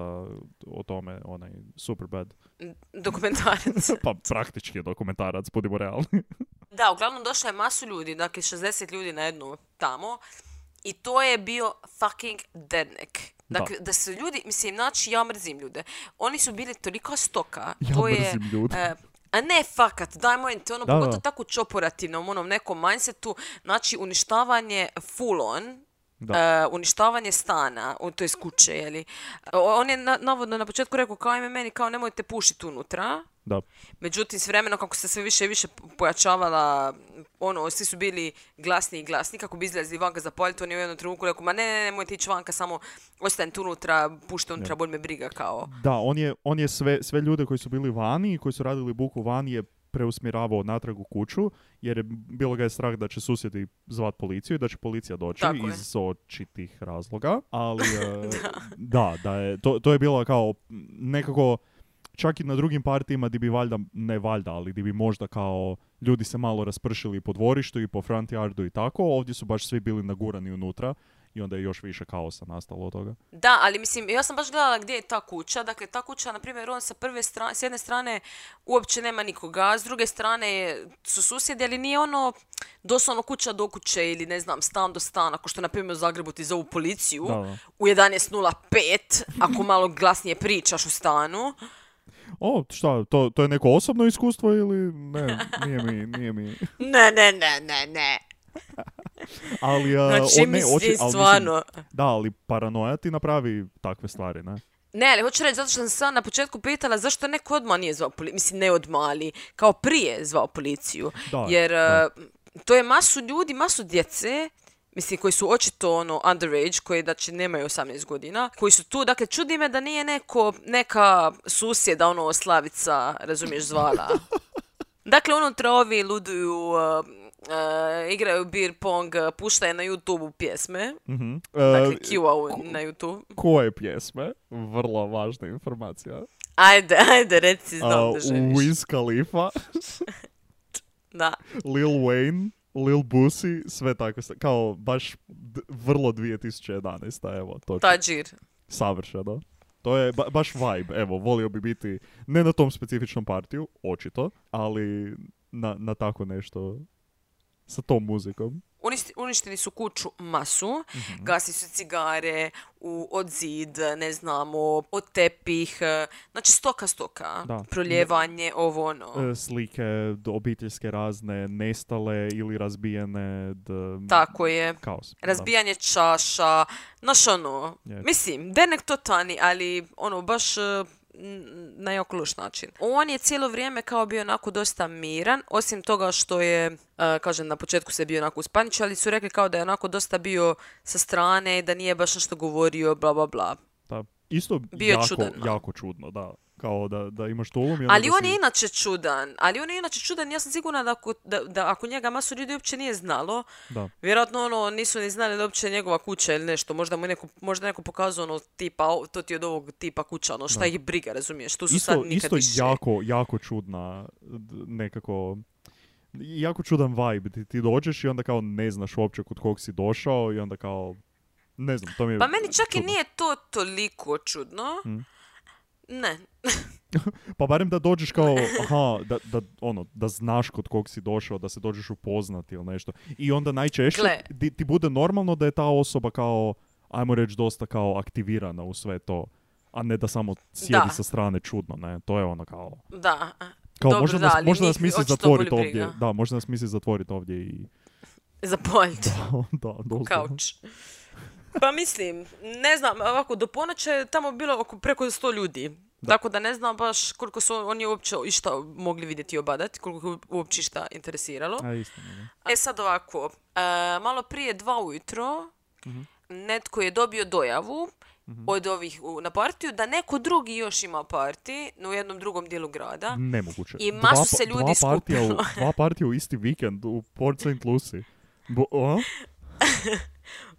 o tome, onaj Superbad. Dokumentarac. pa praktički je dokumentarac, budimo realni. da, uglavnom došla je masu ljudi, dakle 60 ljudi na jednu tamo. I to je bio fucking deadneck. Da. Dakle, da. su ljudi, mislim, znači ja mrzim ljude. Oni su bili toliko stoka. Ja to je, mrzim ljude. e, a ne fakat, daj molim te, ono, Da, pogotovo da. tako čoporativnom, onom nekom mindsetu, znači uništavanje full on, Da. e, uništavanje stana, u toj kuće, jeli. On je na, navodno na početku rekao kao ime meni, kao nemojte pušiti unutra. Da. Međutim, s vremenom kako se sve više i više pojačavala, ono, svi su bili glasni i glasni, kako bi izlazili vanka za polit, on je u jednom trenutku rekao, ma ne, ne, ne, nemojte ići vanka, samo ostanite unutra, pušte unutra, bol me briga, kao. Da, on je, on je sve, sve ljude koji su bili vani i koji su radili buku vani je preusmjeravao natrag u kuću, jer je bilo ga je strah da će susjedi zvat policiju i da će policija doći Tako je. iz očitih razloga, ali e, da, da je, to, to je bilo kao nekako čak i na drugim partijima di bi valjda, ne valjda, ali di bi možda kao ljudi se malo raspršili po dvorištu i po front yardu i tako, ovdje su baš svi bili nagurani unutra i onda je još više kaosa nastalo od toga. Da, ali mislim, ja sam baš gledala gdje je ta kuća. Dakle, ta kuća, na primjer, on sa prve strane, s jedne strane uopće nema nikoga, s druge strane su susjedi, ali nije ono doslovno kuća do kuće ili ne znam, stan do stana, ako što na primjer u Zagrebu ti zovu policiju Da, da. u 11.05, ako malo glasnije pričaš u stanu. O, šta, to, to je neko osobno iskustvo ili ne, nije mi, nije mi. Ne, ne, ne, ne, ne. Ali, a, Znači, on ne, oči- ali mislim- stvarno. da, ali paranoja ti napravi takve stvari, ne? Ne, ali hoću reći, zato što sam sad na početku pitala zašto neko odmah nije zvao policiju. Mislim, ne odmah, ali kao prije zvao policiju. Da, Jer da. to je masu ljudi, masu djece, mislim, koji su očito ono underage, koji znači nemaju 18 godina, koji su tu, dakle, čudi me da nije neko, neka susjeda, ono, Slavica, razumiješ, zvala. Dakle, unutra ovi luduju, uh, uh, igraju beer pong, puštaju na YouTube pjesme. Mhm. Dakle, E, Q-a na YouTube. koje pjesme? Vrlo važna informacija. Ajde, ajde, reci, znam da želiš. Wiz Khalifa, Da. Lil Wayne, Lil Boosie, sve tako, kao baš d- vrlo 2011. Evo, to Tadžir. savršeno. To je ba- baš vibe, evo, volio bi biti, ne na tom specifičnom partiju, očito, ali na, na tako nešto sa tom muzikom. Uništili su kuću masu, Mhm. gasili su cigare u, od zid, ne znamo, od tepih, eh, znači stoka stoka, Da. proljevanje, ovo ono. E, slike obiteljske razne, nestale ili razbijene, d- Tako je. kaos. da. Razbijanje čaša, znaš ono, Je. mislim, denek to tani, ali ono, baš n- na jako loš način. On je cijelo vrijeme kao bio onako dosta miran, osim toga što je, eh, kažem, na početku se bio onako uspaničio, ali su rekli kao da je onako dosta bio sa strane, da nije baš nešto govorio, bla, bla, bla. Da. Isto Bio jako, čudan jako čudno, da. Kao da, da imaš tulum i Ali da on si- je inače čudan, ali on je inače čudan, ja sam sigurna da ako, da, da ako njega masu ljudi uopće nije znalo, Da. vjerojatno ono nisu ni znali da uopće je njegova kuća ili nešto, možda mu neko, možda neko pokazao ono tipa, "O, to ti od ovog tipa kuća, ono šta ih briga, razumiješ, tu su sad Isto, nikad isto više. jako, jako čudna nekako jako čudan vibe. Ti, ti dođeš i onda kao ne znaš uopće kod kog si došao i onda kao ne znam, to mi je Pa meni čak i čudno. nije to toliko čudno. Mm. Ne. Pa barem da dođeš kao, aha, da, da, ono, da znaš kod kog si došao, da se dođeš upoznati ili nešto. I onda najčešće ti, ti bude normalno da je ta osoba kao, ajmo reći, dosta kao aktivirana u sve to. A ne da samo sjedi Da. sa strane čudno, ne? To je ono kao... Da. Kao Dobro, možda da, nas, možda nas misli zatvoriti ovdje. briga. Da, možda nas misli zatvoriti ovdje i... Za poljt. da, doslovno. Kauč. Pa mislim, ne znam, ovako, do ponoće je tamo bilo oko preko 100 ljudi. Tako da ne znam baš koliko su oni uopće išta mogli vidjeti i obadati, koliko uopće išta interesiralo. A, istina, da. E sad ovako, e, malo prije dva ujutro netko je dobio dojavu od ovih u- na partiju da neko drugi još ima parti u jednom drugom dijelu grada. Nemoguće. I Dva masu pa- se ljudi dva partija, u, skupilo. dva partija u isti vikend u Port St. Lucie. Bo?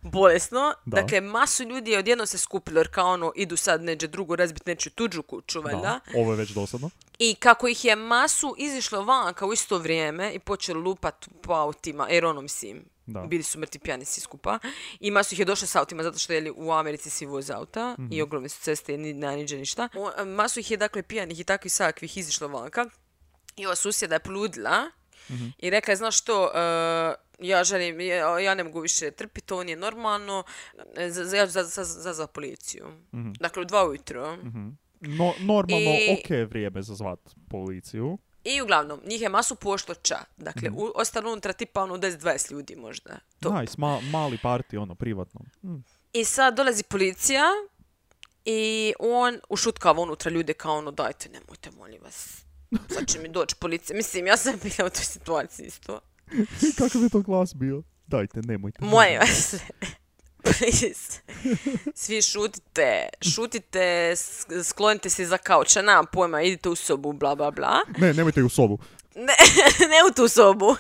Bolesno. Da. Dakle, masu ljudi je odjednom se skupilo jer kao ono idu sad neđe drugo razbiti nečiju tuđu kuću, valjda. Da, ovo je već dosadno. I kako ih je masu izišlo vanka u isto vrijeme i počeli lupat po autima, jer ono mislim, Da. bili su mrtvi pijani svi skupa. I masu ih je došlo s autima zato što je u Americi svi voze auta Mhm. i ogromne su ceste i na niđe ništa. O, masu ih je dakle pijanih i takvih sakvih izišlo vanka. I ova susjeda je poludila Mhm. i rekla je, znaš što, e, ja želim, ja, ja ne mogu više trpiti, to nije normalno, e, ja ću za, za, za, za policiju. Dakle, u dva ujutro. No, normalno, I- ok vrijeme za zvat policiju. I uglavnom, njih je masu pošlo ča. Dakle, Mhm. u, ostalo unutra tipa ono 10-20 ljudi možda. To. Nice, ma, mali parti, ono, privatno. Mm. I sad dolazi policija i on ušutkava unutra ljude kao ono dajte, nemojte, molim vas. Sad će mi doći policija. Mislim, ja sam bila u toj situaciji isto. Kakav je to glas bio? Dajte, nemojte. Molim vas. Please. Svi šutite, šutite, sklonite se iza kauča, nemam pojma, idite u sobu, bla, bla, bla. Ne, nemojte u sobu. Ne, ne u tu sobu.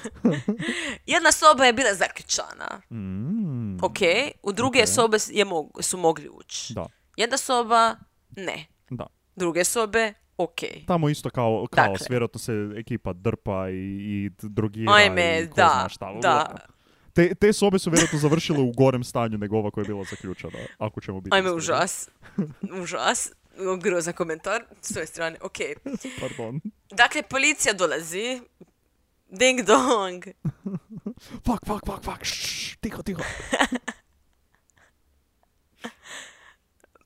Jedna soba je bila zaključana. Mm, Ok, u druge Ok. sobe je mog- su mogli ući. Da, Jedna soba, ne. da. Druge sobe, ok. Tamo isto kao, kao Dakle. vjerojatno se ekipa drpa i, i drugira Ajme, i ko da, zna šta. da. Te, te sobe su vjerojatno završile u gorem stanju nego ova koja je bila zaključana, ako ćemo biti Ajme, užas. Užas. Grozan komentar s svoje strane. Ok. Pardon. Dakle, policija dolazi. Ding dong. Fuck, fuck, fuck, fuck, šš, tiho, tiho.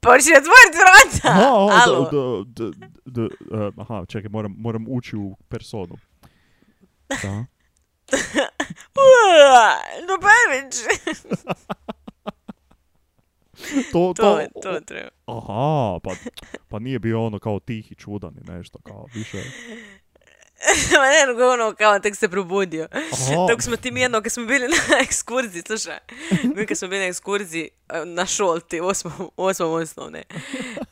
Počne otvoriti vrata. Aha, Alo. d- d- d- d- eh, aha, čekaj, moram, moram ući u personu. Da. Ljubavić. To, To, je- to treba. Aha, pa, pa nije bio ono kao tih i čudan i nešto, kao više. Ma ne, nego ono kao tek se probudio. Dok smo ti mi jedno, kad smo bili na ekskurziji, slušaj, mi kad smo bili na ekskurziji e, na šolti, osmom, osmom osnovne. Uh,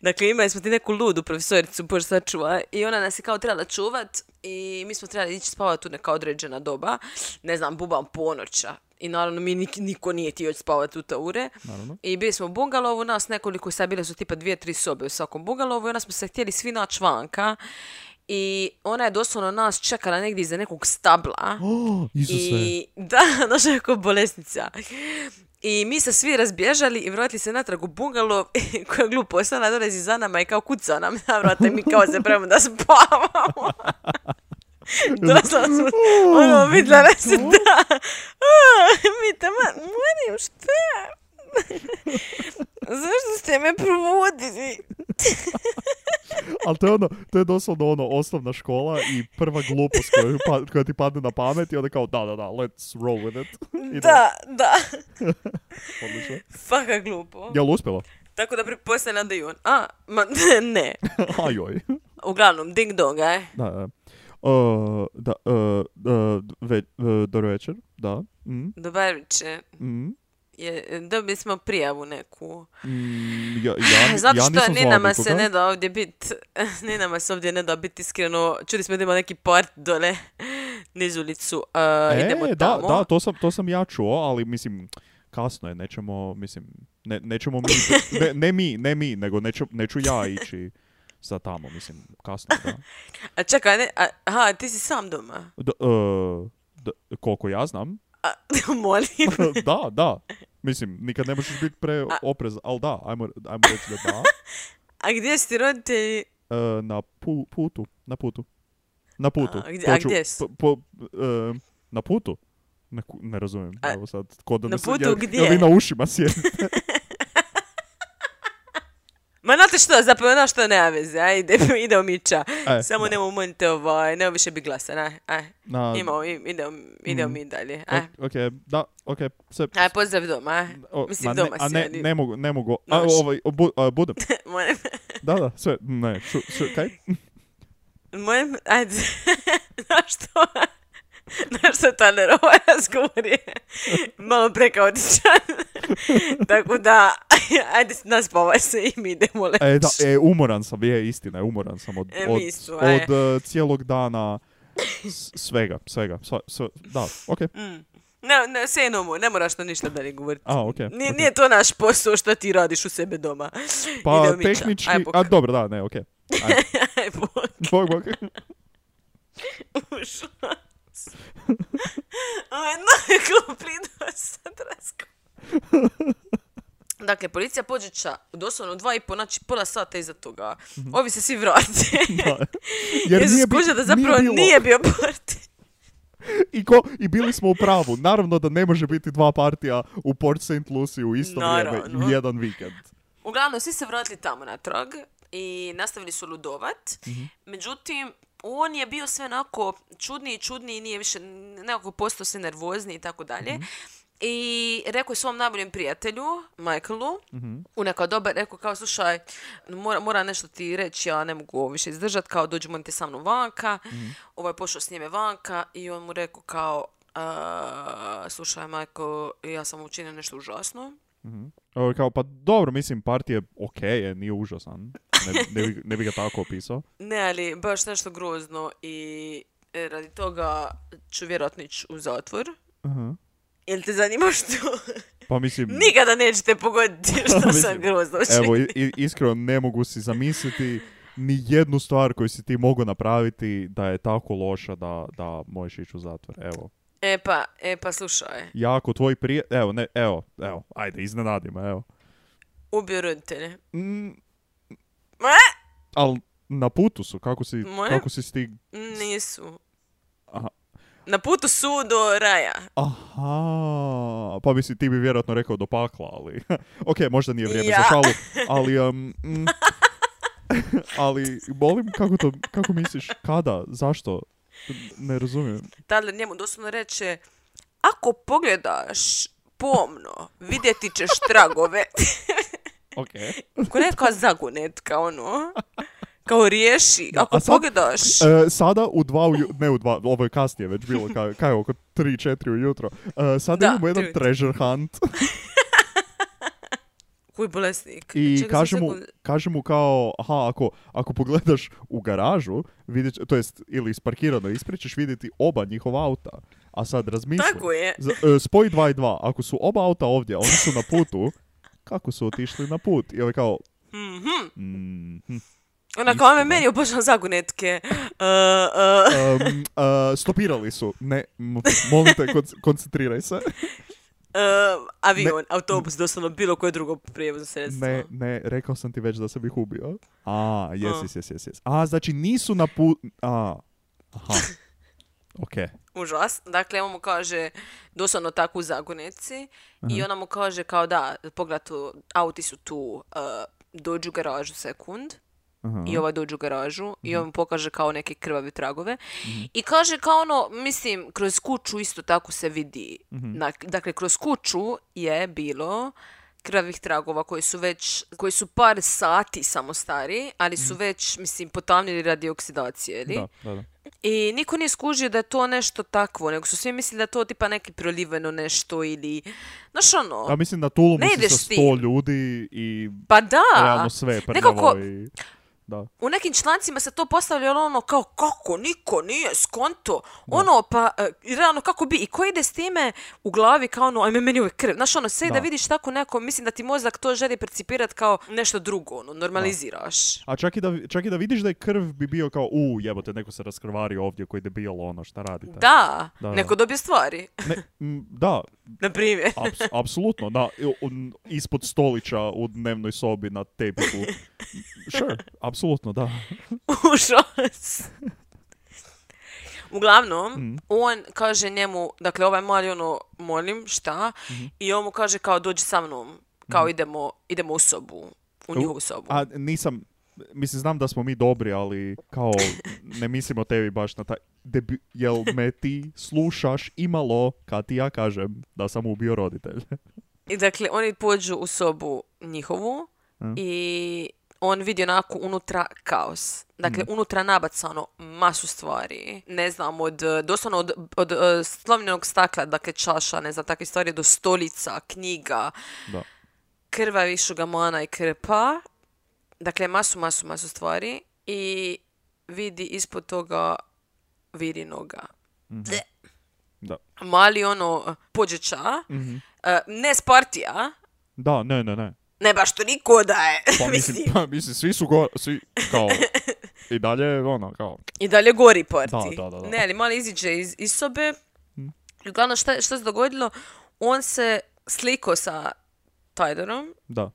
dakle, imali smo ti neku ludu profesoricu, bože sačuva, i ona nas je kao trebala čuvat i mi smo trebali ići spavati u neka određena doba, ne znam, bubam ponoća. I naravno mi nik- niko nije htio spavati u te ure. Naravno. I bili smo u bungalovu, nas nekoliko, sad bile su tipa dvije, tri sobe u svakom bungalovu i onda smo se htjeli svi naći vanka. I ona je doslovno nas čekala negdje iza nekog stabla. Oh. I da, došla je kao bolesnica. I mi se svi razbježali i vratili se natrag u bungalo koja je glupo ostala dolazi za nama i kao kuca nam na vrata i mi kao se prema da spavamo. Doslovno smo, ono, vidjela se da. Mi tamo, molim, šta? Zašto ste me probudili? Ali to je ono, to je doslovno ono osnovna škola i prva glupost koju, pa, koja ti padne na pamet i onda kao da, da, da, let's roll with it. Idemo. Da, da. Odlično. Faka glupo. Jel uspjelo? Tako da pretpostavljam da i on. A, ma, ne. Ajoj. Uglavnom, ding dong, aj. Da, da. Uh, da, uh, uh, ve, uh, dobro večer, da. Mm, Dobar večer. mm, Je, dobili smo prijavu neku. mm, ja, ja, Zato ja što ni nama se ne da ovdje bit, ni nama se ovdje ne da biti iskreno. Čuli smo da ima neki part dole niz ulicu. A, E, idemo da, tamo. da, to sam, to sam ja čuo, ali mislim, kasno je, nećemo, mislim, ne, nećemo mi, ne, ne mi, ne mi, nego neću, neću ja ići za tamo, mislim, kasno da. A čekaj, ne, a, aha, ti si sam doma. D, uh, d- koliko ja znam, A, molim. da, da. Mislim, nikad ne možeš biti pre oprez, ali da, ajmo, ajmo reći da da. A gdje si ti roditelji? E, na pu- putu, na putu. Na putu. A, gdje- To a gdje su? po- po- e, na putu? Ne, ku- ne razumijem. A, Evo sad, ko da na me se- putu jel- gdje? jel vi na ušima sjedite? Ma znate što, zapravo znaš što nema veze, aj, ide, idemo mi ča. E, Samo da. nemo monite ovaj, nemo više biti glasan, aj, aj. Na, Imamo, im- idemo, idemo Mm. mi dalje, aj. ok, ok, da, ok, sve. Aj, pozdrav doma, aj. o, Mislim, ma ne, doma a si, ne, ali- ne mogu, ne mogu. A, ovaj, bu, a, budem. Molim, Da, da, sve, ne, šu, šu, kaj? molim, ajde, znaš što, znaš što Taler, ovaj razgovor je malo prekaotičan. Tako da, ajde, naspavaj se i mi idemo leći. E, da, e, umoran sam, je, istina je, umoran sam od, E, od, isto, aj. od e, cijelog dana, s- svega, svega, sva, sve, da, ok. Mm. Ne, ne, sve jedno, ne moraš na ništa dalje govoriti. A, ok. Nije, ok. nije to naš posao što ti radiš u sebe doma. Pa Idemo tehnički, Aj, bok. a dobro, da, ne, okej. Ajde, Aj, bok. bog, bog. Ušla sam. Aj, no, prido sad rasko. Dakle, policija pođeća doslovno dva i po, znači pola sata iza toga. Ovi se svi vrate. Da. Jer, Jer nije, bi- da zapravo bilo. nije, bio party. I, ko, I bili smo u pravu. Naravno da ne može biti dva partija u Port St. Lucie u isto vrijeme u jedan vikend. Uglavnom, svi se vratili tamo natrag i nastavili su ludovat. Međutim, on je bio sve onako čudniji i čudniji, nije više, nekako postao se nervozni i tako dalje. I rekao je svom najboljem prijatelju, Michaelu, u neka doba, rekao kao, slušaj, mora, mora nešto ti reći, ja ne mogu ovo više izdržat, kao dođi molim te sa mnom vanka. Ovaj je pošao s njime vanka i on mu rekao kao, "A, slušaj Michael, ja sam učinio nešto užasno. E, Kao, pa dobro, mislim, part je okej, je, nije užasan. Ne, ne, bi, ne bi ga tako opisao. Ne, ali baš nešto grozno i e, radi toga ću vjerojatno ići u zatvor. Aha. Jel te zanima što? Pa mislim, Nikada nećete pogoditi što sam Mislim, grozno evo, učinio. i- i- iskreno ne mogu si zamisliti ni jednu stvar koju si ti mogao napraviti da je tako loša da, da možeš ići u zatvor. Evo, E pa, e pa slušaj. jako tvoj prije... Evo, ne, evo, evo, ajde, iznenadi me, evo. Ubio roditelje. Mm, Ma, ali na putu su, kako si, kako si stig... nisu. Aha. Na putu su do raja. Aha, pa mislim ti bi vjerojatno rekao do pakla, ali... ok, možda nije vrijeme Ja. za šalu, ali... Um, mm, ali, molim, kako to, kako misliš, kada, zašto? Ne razumijem. Tadler njemu doslovno reče, ako pogledaš pomno, vidjeti ćeš tragove. Ok. Ko neka zagonetka, ono. Kao riješi. Ako a sad- pogledaš... E, sada u dva, uju- ne u dva, ovo je kasnije već bilo, kaj, kaj oko 3-4 ujutro. E, sada Da, imamo jedan tri- treasure hunt Koji bolesnik. i kaže mu, sekund- kaže mu kao, aha, ako, ako pogledaš u garažu, vidjet, to jest, ili isparkirano ispred, ćeš vidjeti oba njihova auta. A sad razmisli. Tako je. Za, e, spoj 2 i 2. Ako su oba auta ovdje, oni su na putu, kako su otišli na put? I ovaj kao, Mhm. mhm. Ona kao me Istina. meni obožavam zagonetke. Uh, uh, Um, uh, stopirali su. Ne, m- molim te, konc- koncentriraj se. uh, avion, autobus, doslovno bilo koje drugo prijevozno sredstvo. Ne, ne, rekao sam ti već da sam ih ubio. A. jes, jes, jes, jes. A, znači nisu na put... A, aha. Ok. Užas. Dakle, on mu kaže doslovno tako u zagonetci i ona mu kaže kao da, pogled tu, auti su tu, uh, dođu u garažu sekund. Aha. I ovaj dođu u garažu i on mu pokaže kao neke krvavi tragove. I kaže kao ono, mislim, kroz kuću isto tako se vidi. Dak- Dakle, kroz kuću je bilo krvavih tragova koji su već, koji su par sati samo stari, ali su već, mislim, potamnili radi oksidacije, ili? Da, da, da. I niko nije skužio da je to nešto takvo, nego su svi mislili da je to tipa neki proliveno nešto ili... Znaš ono, A mislim na Tulumu Ne si sa sto ljudi i pa da! realno sve prljavo Nekako- i... Da. u nekim člancima se to postavljalo ono kao kako niko nije skonto ono pa e, realno kako bi i ko ide s time u glavi kao ono ajme meni ovo je krv znaš ono sve da. Da. vidiš tako neko mislim da ti mozak to želi percipirati kao nešto drugo ono normaliziraš A čak i, da, čak i da vidiš da je krv bi bio kao, u, jebote, neko se raskrvario ovdje koji debil, ono, šta radite? da, Da, da. neko dobije stvari Ne, m, da, na primjer Aps- apsolutno, da, ispod stolića u dnevnoj sobi na tepiku. Sure, apsolutno, da. užas Uglavnom, Mhm. on kaže njemu, dakle ovaj mali ono, molim, šta? Mhm. I on mu kaže kao dođi sa mnom, kao idemo, idemo u sobu, u njihovu sobu. A nisam, mislim, znam da smo mi dobri, ali kao, ne mislim o tebi baš na taj, debi, jel me ti slušaš imalo kad ti ja kažem da sam ubio roditelj? I dakle, oni pođu u sobu njihovu Mhm. i on vidi onako unutra kaos. Dakle, Mhm. unutra nabacano masu stvari. Ne znam, od, eh, doslovno od, od eh, slomljenog stakla, dakle čaša, ne znam, takve stvari, do stolica, knjiga, Da. krvavi šugamana i krpa. Dakle, masu, masu, masu stvari. I vidi ispod toga vidi noga. Ble. Da. Mali ono pođeća, Mhm. eh, ne Spartija, Da, ne, ne, ne. Ne baš to niko da je. Pa mislim, Mislim, pa, mislim svi su go, svi, kao, i dalje, ono, kao, I dalje gori parti. Da, da, da, da. Ne, ali mali iziđe iz, iz sobe. I uglavnom šta, šta se dogodilo? On se sliko sa Tajderom da,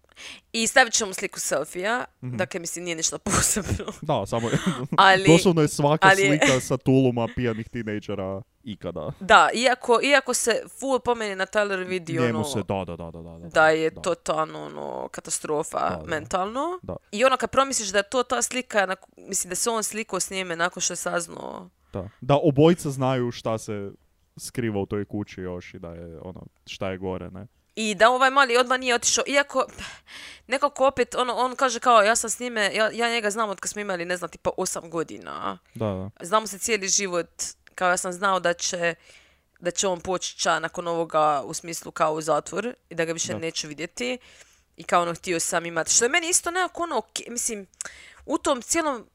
i stavit će mu sliku selfija. Mhm. Dakle, mislim, nije ništa posebno. da, samo, Ali- doslovno je svaka ali je- slika sa tuluma pijanih tinejdžera ikada. Da, iako, iako se full pomeni na Tyler vidi ono, se, da, da, da, da, da. da je totalno ono, katastrofa Da, da. mentalno. Da. I ono kad promisliš da je to ta slika, nak- mislim da se on slikao s njime nakon što je saznao Da. da obojica znaju šta se skriva u toj kući još i da je ono, šta je gore, ne? I da ovaj mali odmah nije otišao, iako nekako opet, ono, on kaže kao, ja sam s njime, ja, ja njega znam od kad smo imali, ne znam, tipa osam godina. Da, da. Znamo se cijeli život, kao ja sam znao da će, da će on poći ča nakon ovoga u smislu kao u zatvor i da ga više Da. neću vidjeti. I kao ono, htio sam imati, što je meni isto nekako ono, ok, mislim, u tom cijelom,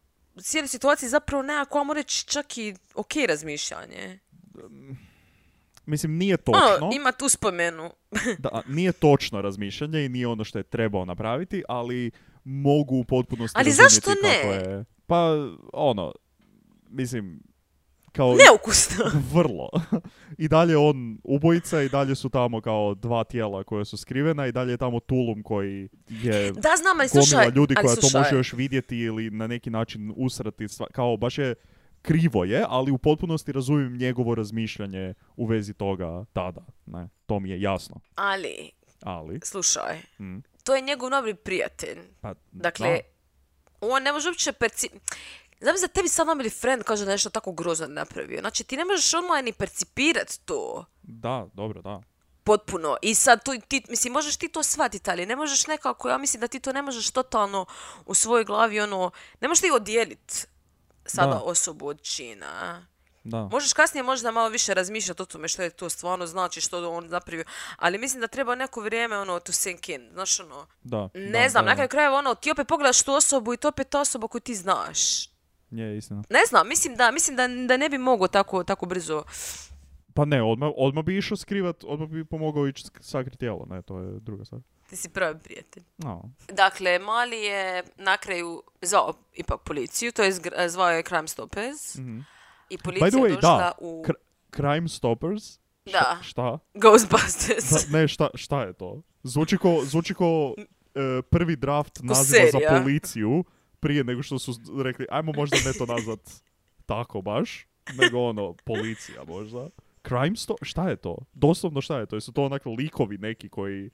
cijeloj situaciji zapravo nekako, ajmo reći, čak i ok razmišljanje. Mislim, nije točno. Ono, ima tu spomenu. Da, nije točno razmišljanje i nije ono što je trebao napraviti, ali mogu u potpunosti Ali zašto kako ne? je. Pa, ono, mislim, kao Neukusno. vrlo. I dalje on ubojica i dalje su tamo kao dva tijela koja su skrivena i dalje je tamo Tulum koji je Da, znam, ali gomila slušaj, ljudi koja to može još vidjeti ili na neki način usrati. sva- Kao, baš je krivo je, ali u potpunosti razumijem njegovo razmišljanje u vezi toga tada. Ne, to mi je jasno. Ali, Ali, slušaj, mm, to je njegov novi prijatelj. pa, Dakle, on ne može uopće perci... Znam da tebi sad namili friend kaže da nešto tako grozno napravio. Znači ti ne možeš odmah ni percipirat to Da, dobro, da. potpuno. I sad tu, ti, mislim, možeš ti to shvatiti, ali ne možeš nekako, ja mislim da ti to ne možeš totalno u svojoj glavi, ono, ne možeš ti odijelit sada Da. osobu od čina. Da. Možeš kasnije možda malo više razmišljati o tome što je to stvarno znači, što on napravio, ali mislim da treba neko vrijeme, ono, to sink in, znaš, ono, Da. ne da, znam, da, na kraju krajeva, ono, ti opet pogledaš tu osobu i to opet ta osoba koju ti znaš. Je, istina. Ne znam, mislim da, mislim da, da ne bi mogao tako, tako brzo. Pa ne, odmah, odmah bi išao skrivat, odmah bi pomogao ići sk- sakrit tijelo, ne, to je druga stvar. Ti si pravi prijatelj. No. Dakle, Mali je na kraju zvao ipak policiju, to je zvao je Crime Stoppers Mhm. i policija By the way, je došla da, u Cr- Crime Stoppers? Da. Šta? Ghostbusters. Da, ne, šta, šta je to? Zvuči ko, zvuči ko e, prvi draft naziva za policiju prije nego što su rekli, ajmo možda ne to nazvat tako baš, nego ono, policija možda. Crime sto... Šta je to? Doslovno šta je to? Jesu to onak likovi neki koji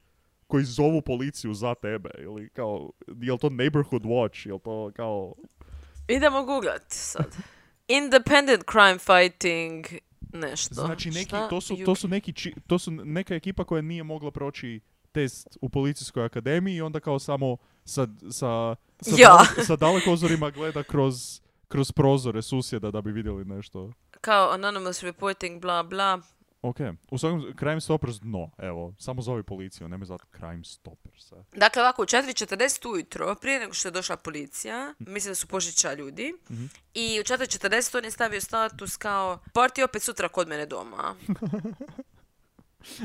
koji zovu policiju za tebe ili kao, jel to neighborhood watch, jel to kao, Idemo googlat sad. Independent crime fighting nešto. znači neki, Šta to su, to su neki, či- to su neka ekipa koja nije mogla proći test u policijskoj akademiji i onda kao samo sa, sa, sa, Ja. dale- sa dalekozorima gleda kroz, kroz prozore susjeda da bi vidjeli nešto. Kao anonymous reporting, bla bla. Ok, u svakom Crime Stoppers dno, evo, samo zovi policiju, nemoj zvati Crime Stoppers. e. Dakle, ovako, u 4.40 ujutro, prije nego što je došla policija, mislim da su požića ljudi, i u 4.40 on je stavio status kao party opet sutra kod mene doma.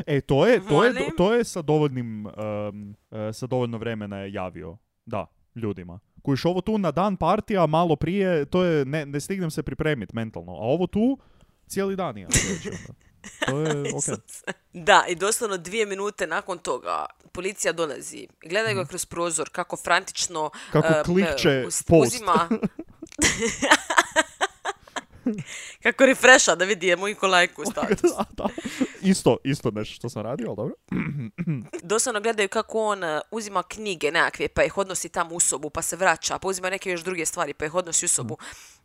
E, to je, to je, Molim? to je sa dovoljnim, um, sa dovoljno vremena je javio, da, ljudima. Kojiš ovo tu na dan partija, malo prije, to je, ne, ne stignem se pripremiti mentalno, a ovo tu, cijeli dan je. To je, ok. Isuse. Da, i doslovno dvije minute nakon toga policija dolazi. Gledaju ga kroz prozor kako frantično Mhm. Kako eh, klikće eh, us- post. uzima... kako refresha da vidi je mu iko lajku status. Da. Isto, isto nešto što sam radio, ali dobro. Doslovno gledaju kako on eh, uzima knjige nekakve pa ih odnosi tamo u sobu pa se vraća, pa uzima neke još druge stvari pa ih odnosi u sobu.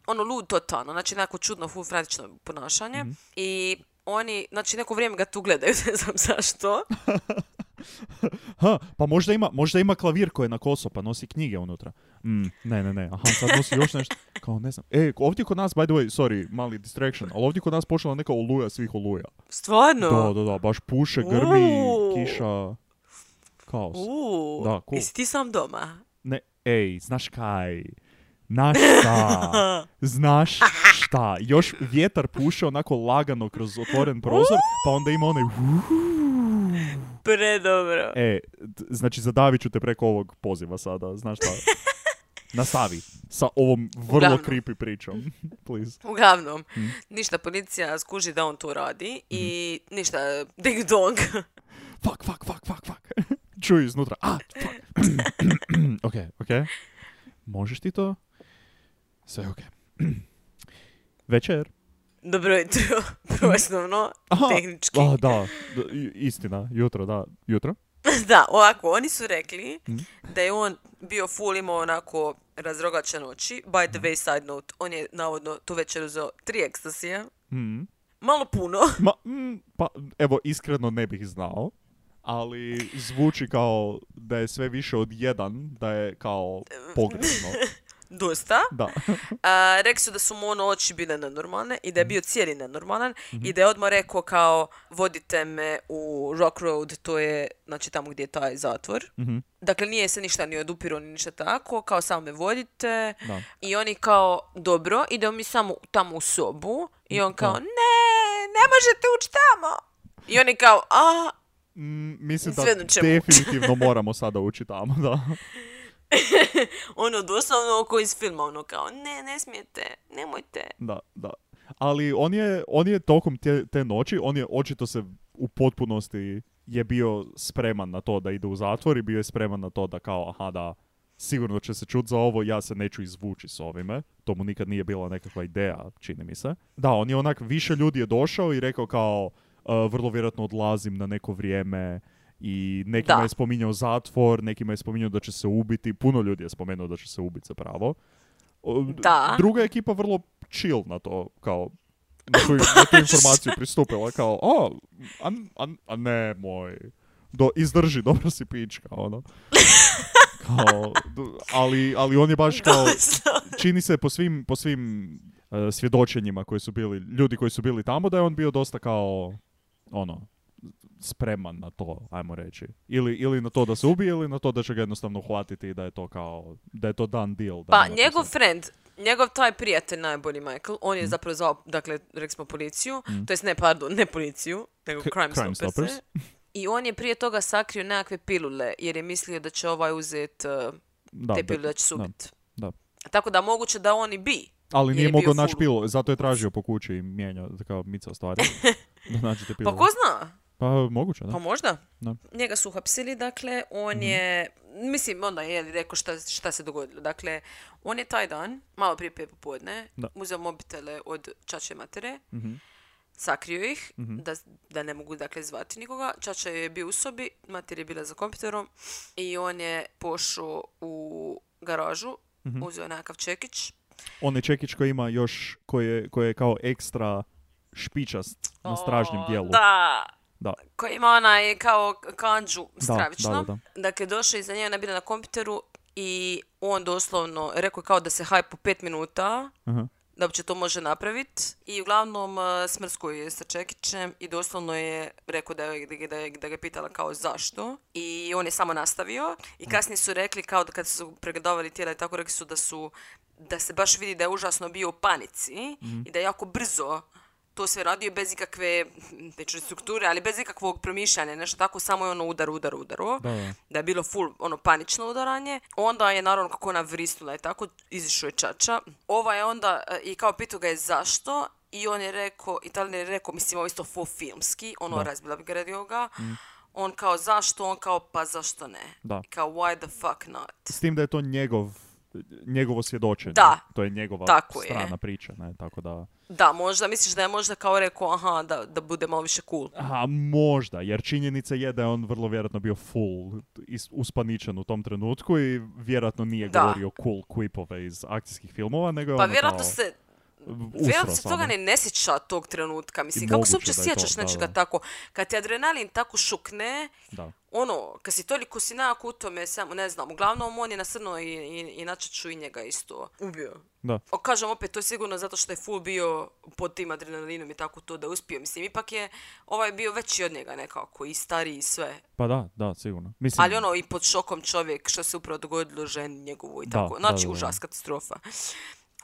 Ono lud totalno, znači nekako čudno, full frantično ponašanje. I oni, znači neko vrijeme ga tu gledaju, ne znam zašto. Ha, pa možda ima, možda ima klavir koji je na koso, pa nosi knjige unutra. Mm, ne, ne, ne, aha, sad nosi još nešto. Kao, ne znam. E, ovdje kod nas, by the way, sorry, mali distraction, ali ovdje kod nas počela neka oluja svih oluja. Stvarno? Da, da, da, baš puše, grmi, Uuu. kiša, kaos. Uuu, Da, cool. jesi ti sam doma? Ne, ej, znaš kaj? Znaš šta? Znaš šta? Još vjetar puše onako lagano kroz otvoren prozor, pa onda ima onaj... Predobro. E, d- znači zadavit ću te preko ovog poziva sada, znaš šta? Nastavi sa ovom vrlo Uglavnom. creepy pričom, please. Uglavnom, Mhm. ništa policija skuži da on to radi i ništa ding dong. Fuck, fuck, fuck, fuck, fuck. Čuj iznutra. A, fuck. ok, ok. Možeš ti to? Sve ok. Večer. Dobro jutro, osnovno, Aha, tehnički. A, da, d- i- istina, jutro, da, jutro. Da, ovako, oni su rekli Mhm. da je on bio full imao onako razrogačen oči. By the way, side note, on je navodno tu večer uzeo tri ekstasija. Mm. Malo puno. Ma, mm, pa, evo, iskreno ne bih znao, ali zvuči kao da je sve više od jedan, da je kao pogrebno. Dosta. Da. A, rekli su da su mu ono oči bile nenormalne i da je bio cijeli nenormalan i da je odmah rekao kao vodite me u Rock Road, to je znači tamo gdje je taj zatvor. Mhm. Dakle, nije se ništa ni odupiro ni ništa tako, kao samo me vodite. Da. I oni kao, dobro, idemo mi samo tamo u sobu. I on kao, Da. ne, ne možete ući tamo. I oni kao, a, Mm, mislim da definitivno moramo sada ući tamo, da. ono doslovno oko iz filma, ono kao, ne, ne smijete, nemojte. Da, da. Ali on je, on je tokom te, te noći, on je očito se u potpunosti je bio spreman na to da ide u zatvor i bio je spreman na to da kao, aha da, sigurno će se čut za ovo, ja se neću izvući s ovime. To mu nikad nije bila nekakva ideja, čini mi se. Da, on je onak, više ljudi je došao i rekao kao, "Uh, vrlo vjerojatno odlazim na neko vrijeme i nekima Da. je spominjao zatvor, nekima je spominjao da će se ubiti, puno ljudi je spomenuo da će se ubiti zapravo. Da. Druga ekipa vrlo chill na to, kao, na tu, na tu informaciju pristupila, kao, o, a, a, a ne, moj, do, izdrži, dobro si pička, ono. Kao, ali, ali on je baš kao, čini se po svim, po svim e, svjedočenjima koji su bili, ljudi koji su bili tamo, da je on bio dosta kao, ono, spreman na to, ajmo reći. Ili, ili na to da se ubije, ili na to da će ga jednostavno uhvatiti i da je to kao, da je to done deal. Da Pa njegov sad- friend, njegov taj prijatelj najbolji Michael, on je Mhm. zapravo zvao, dakle, rekli smo policiju, to jest ne, pardon, ne policiju, nego K- Crime, Crime Stoppers. Stoppers. I on je prije toga sakrio nekakve pilule, jer je mislio da će ovaj uzet uh, Da, te pilule da će se da, da. Tako da moguće da on i bi. Ali nije mogao naći pilu, zato je tražio po kući i mijenjao, kao mica stvari. da nađete pilu. Pa ko zna? Pa moguće, da. Pa možda. Da. Njega su uhapsili, dakle, on je, mislim, onda je rekao šta, šta se dogodilo. Dakle, on je taj dan, malo prije pet popodne, Da. uzeo mobitele od čače matere, Mhm. sakrio ih, da, da ne mogu, dakle, zvati nikoga. Čača je bio u sobi, mater je bila za kompjuterom i on je pošao u garažu, Mhm. uzeo nekakav čekić. Onaj čekić koji ima još, koji je, koji je kao ekstra špičast na stražnjem dijelu. Da, Da. koji ima onaj kao kanđu Da, stravično. da, da, Dakle, došao iza njega, bila na kompjuteru i on doslovno rekao kao da se hajp po pet minuta, Aha. da uopće to može napraviti. I uglavnom uh, smrsko je sa Čekićem i doslovno je rekao da, je, da, je- da, je- da ga je pitala kao zašto. I on je samo nastavio. I kasnije su rekli kao da kad su pregledavali tijela i tako rekli su da su da se baš vidi da je užasno bio u panici i da je jako brzo to sve radio bez ikakve, neću strukture, ali bez ikakvog promišljanja, nešto tako, samo je ono udar, udar, udaro. Da, da. Da je bilo full, ono, panično udaranje. Onda je, naravno, kako ona vrisnula i tako, izišao je čača. Ova je onda, e, i kao pitao ga je zašto, i on je rekao, Italijan je rekao, mislim, ovo isto full filmski, ono, razbila bi ga ovoga. On kao, zašto? On kao, pa zašto ne? Da. Kao, why the fuck not? S tim da je to njegov, njegovo svjedočenje. Da. To je njegova Tako je. strana priča, ne, tako da... Da, možda, misliš da je možda kao rekao, aha, da, da bude malo više cool. A možda, jer činjenica je da je on vrlo vjerojatno bio full is- uspaničen u tom trenutku i vjerojatno nije Da. govorio cool quipove iz akcijskih filmova, nego je Pa ono vjerojatno kao se Vjerojatno se toga ne, ne sjeća tog trenutka. Mislim, I kako se uopće je sjećaš nečega tako? Kad ti adrenalin tako šukne, Da. Ono, kad si toliko si nekako u tome, samo, ne znam, uglavnom on je nasrnuo i, i, i načet ću i njega isto ubio. Da. O, kažem opet, to je sigurno zato što je full bio pod tim adrenalinom i tako to da je uspio. Mislim, ipak je ovaj bio veći od njega nekako i stariji i sve. Pa da, da, sigurno. Mislim, Ali ono i pod šokom čovjek što se upravo dogodilo ženi njegovu i tako. da, Znači, da, da. užas, katastrofa.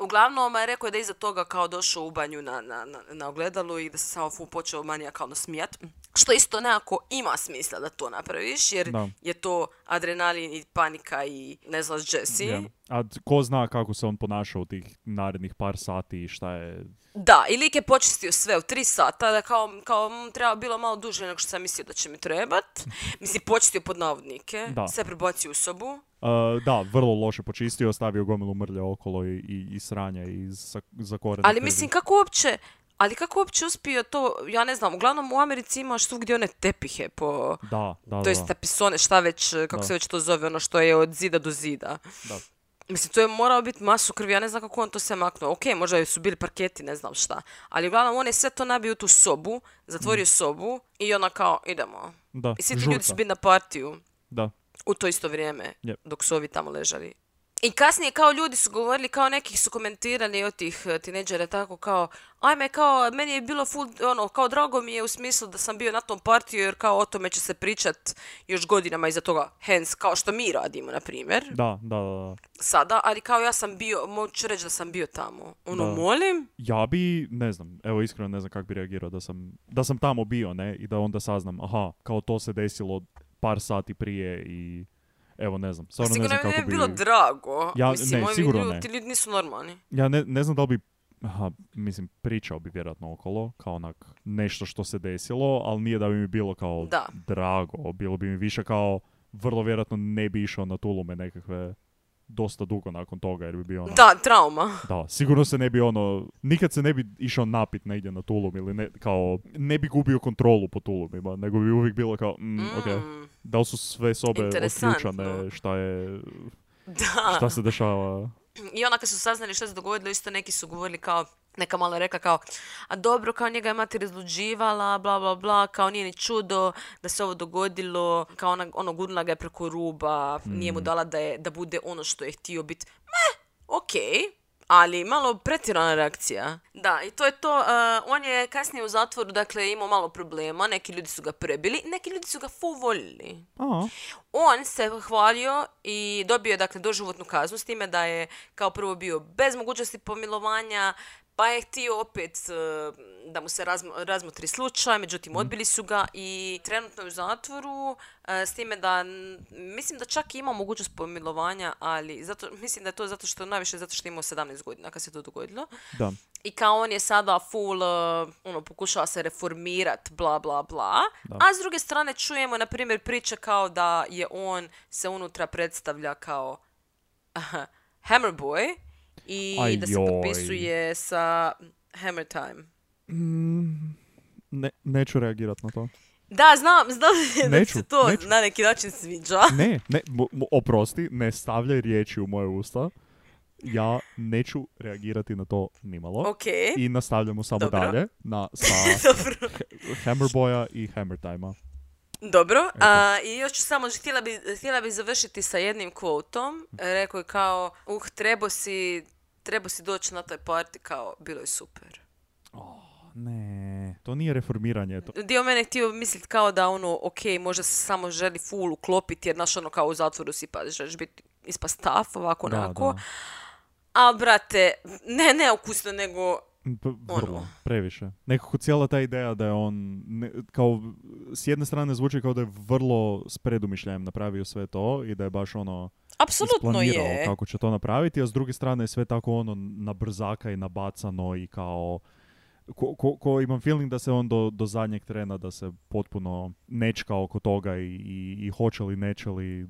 Uglavnom, je rekao je da je iza toga kao došao u banju na, na, na, na ogledalu i da se samo fu počeo manijakalno smijat. Što isto nekako ima smisla da to napraviš, jer Da. je to adrenalin i panika i ne znaš Jesse. je. A ko zna kako se on ponašao u tih narednih par sati i šta je... Da, i lik je počistio sve u tri sata, da kao, kao treba bilo malo duže nego što sam mislio da će mi trebat. Mislim, počistio pod navodnike, Da. sve prebacio u sobu. Uh, da, vrlo loše počistio, ostavio gomilu mrlje okolo i, i, i sranja i za, zakorene Ali mislim, kako uopće, ali kako uopće uspio to, ja ne znam, uglavnom u Americi imaš svugdje one tepihe po, Da, da, to jest tapisone, šta već, kako Da. se već to zove, ono što je od zida do zida. Da. Mislim, to je morao biti masu krvi, ja ne znam kako on to sve maknuo. Ok, možda su bili parketi, ne znam šta. Ali uglavnom on je sve to nabio u tu sobu, zatvorio sobu i ona kao, idemo. Da, I svi ti ljudi su bili na partiju Da, u to isto vrijeme, Yep. dok su ovi tamo ležali. I kasnije kao ljudi su govorili, kao nekih su komentirali od tih eh, tineđera tako kao, ajme kao, meni je bilo full, ono, kao drago mi je u smislu da sam bio na tom partiju jer kao o tome će se pričat još godinama iza toga, hence, kao što mi radimo, na primjer, da, da, da. sada, ali kao ja sam bio, moću reći da sam bio tamo. Ono, Da. molim? Ja bi, ne znam, evo iskreno ne znam kako bi reagirao da sam, da sam tamo bio, ne, i da onda saznam, aha, kao to se desilo par sati prije i evo ne znam, stvarno ne Sigurno znam mi kako ne bi... bi bilo drago. Ja- Mislim, ne, sigurno ljudi, ne. ti ljudi nisu normalni. Ja ne, ne znam da li bi, aha, mislim, pričao bi vjerojatno okolo, kao onak nešto što se desilo, ali nije da bi mi bilo kao Da. drago, bilo bi mi više kao, vrlo vjerojatno ne bi išao na tulume nekakve dosta dugo nakon toga, jer bi bio ono... Da, trauma. Da, sigurno se ne bi ono, nikad se ne bi išao napit negdje na tulum ili ne, kao, ne bi gubio kontrolu po tulumima, nego bi uvijek bilo kao, mm, Mm, da li su sve sobe otključane, šta je, da. šta se dešava. I onda kad su saznali što se dogodilo, isto neki su govorili kao, neka malo rekla kao, a dobro, kao njega je mati razluđivala, bla, bla, bla, kao nije ni čudo da se ovo dogodilo, kao ona, ono, gurnula ga je preko ruba, nije mu dala da, je, da bude ono što je htio biti. Meh, okej, ali malo pretjerana reakcija. Da, i to je to. uh, on je kasnije u zatvoru, dakle, imao malo problema, neki ljudi su ga prebili, neki ljudi su ga fu voljeli. A, On se hvalio i dobio je dakle doživotnu kaznu s time da je kao prvo bio bez mogućnosti pomilovanja, pa je htio opet e, da mu se razmo- razmotri slučaj, međutim odbili su ga i trenutno je u zatvoru e, s time da mislim da čak ima mogućnost pomilovanja, ali zato, mislim da je to zato što najviše zato što je imao 17 godina kad se to dogodilo. da. I kao on je sada full, uh, ono, pokušava se reformirat, bla, bla, bla. Da. A s druge strane čujemo, na primjer, priče kao da je on se unutra predstavlja kao aha, Hammer Boy i Aj da se joj. potpisuje sa Hammer Time. Ne, neću reagirat na to. Da, znam, znam da Neću, se to neću. na neki način sviđa. Ne, ne, oprosti, ne stavljaj riječi u moje usta. Ja neću reagirati na to nimalo. Ok, I nastavljamo samo Dobro. dalje na, sa dobro. Hammerboya i Hammer Time-a. Dobro, a, i još ću samo, htjela bi, htjela bi završiti sa jednim kvotom. Rekao je kao, uh, treba si, treba si doći na taj party, kao, bilo je super. Ne, to nije reformiranje. To, Dio mene htio misliti kao da ono, ok, možda se samo želi full uklopiti, jer znaš ono kao u zatvoru si pa želiš biti ispast taf, ovako, Da, onako. da. A, brate, ne neukusno, nego P- vrlo, Ono. previše. Nekako cijela ta ideja da je on, ne- kao, s jedne strane zvuči kao da je vrlo s predumišljajem napravio sve to i da je baš ono apsolutno je. kako će to napraviti, a s druge strane je sve tako ono na brzaka i nabacano i kao ko, ko, ko imam feeling da se on do, do zadnjeg trena da se potpuno nečka oko toga i, i, i hoće li, neće li,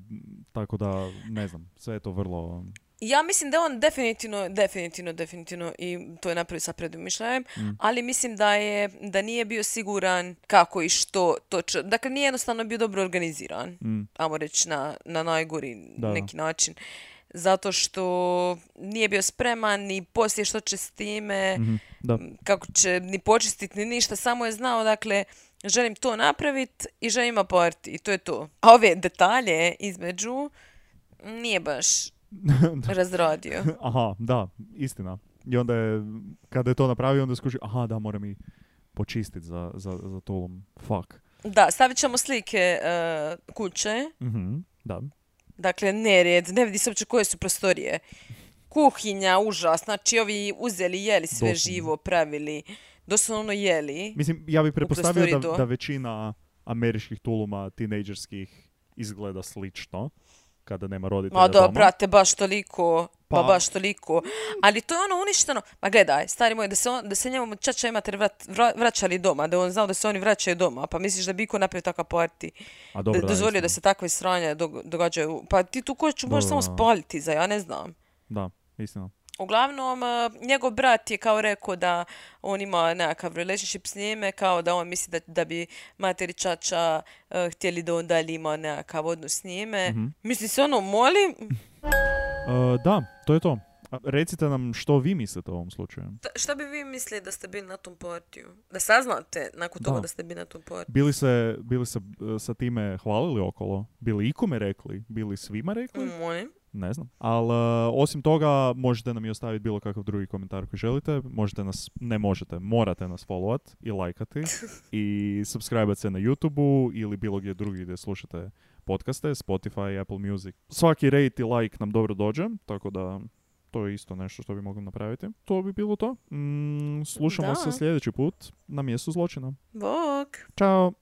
tako da ne znam, sve je to vrlo... Ja mislim da je on definitivno, definitivno, definitivno i to je napravio sa predumišljajem, Mm. ali mislim da je, da nije bio siguran kako i što točno. Dakle, nije jednostavno bio dobro organiziran, Mm, ajmo reći na, na najgori Da, neki način. Zato što nije bio spreman ni poslije što će s time, mhm, da. kako će ni počistiti ni ništa, samo je znao, dakle, želim to napraviti i želim aparti i to je to. A ove detalje između nije baš razradio. Aha, da, istina. I onda je, kada je to napravio, onda je skužio, aha, da, moram i počistiti za, za, za tolom. Fuck. Da, stavit ćemo slike e, kuće. Mhm, da. Dakle, nered, ne vidi se uopće koje su prostorije. Kuhinja, užas, znači ovi uzeli, jeli sve Doslovno. živo, pravili, doslovno jeli. Mislim, ja bih pretpostavio prostoriji da, do- da većina američkih tuluma, tinejdžerskih, izgleda slično kada nema roditelja Ma da, doma. brate, baš toliko, pa. Pa- baš toliko. Ali to je ono uništeno. Ma gledaj, stari moj, da se, on, da se njemu čača imate vrat, vra- vraćali doma, da on znao da se oni vraćaju doma, pa misliš da bi iko napravio takav party, A dobro, da, dozvolio da se takve sranja dog- događaju. Pa ti tu kuću možeš Dobro, samo spaliti za, ja ne znam. Da, istina. Uglavnom, eh, njegov brat je kao rekao da on ima nekakav relationship s njime, kao da on misli da, da bi materi čača eh, htjeli da on dalje ima nekakav odnos s njime. Mhm. Mislim se ono, molim, E, da, to je to. Recite nam što vi mislite o ovom slučaju. Ta- Šta bi vi mislili da ste bili na tom partiju? Da saznate nakon toga Da. da ste bili na tom partiju? Bili se, bili se e, sa time hvalili okolo? Bili ikome rekli? Bili svima rekli? Molim. Ne znam. Ali e, osim toga, možete nam i ostaviti bilo kakav drugi komentar koji želite. Možete nas, ne možete, morate nas followat i lajkati i subscribe se na YouTube-u ili bilo gdje drugi gdje slušate podcaste, Spotify, Apple Music. Svaki rate i like nam dobro dođe, tako da to je isto nešto što bi mogli napraviti. To bi bilo to. Mm, slušamo Da. se sljedeći put na mjestu zločina. Bog. Ćao!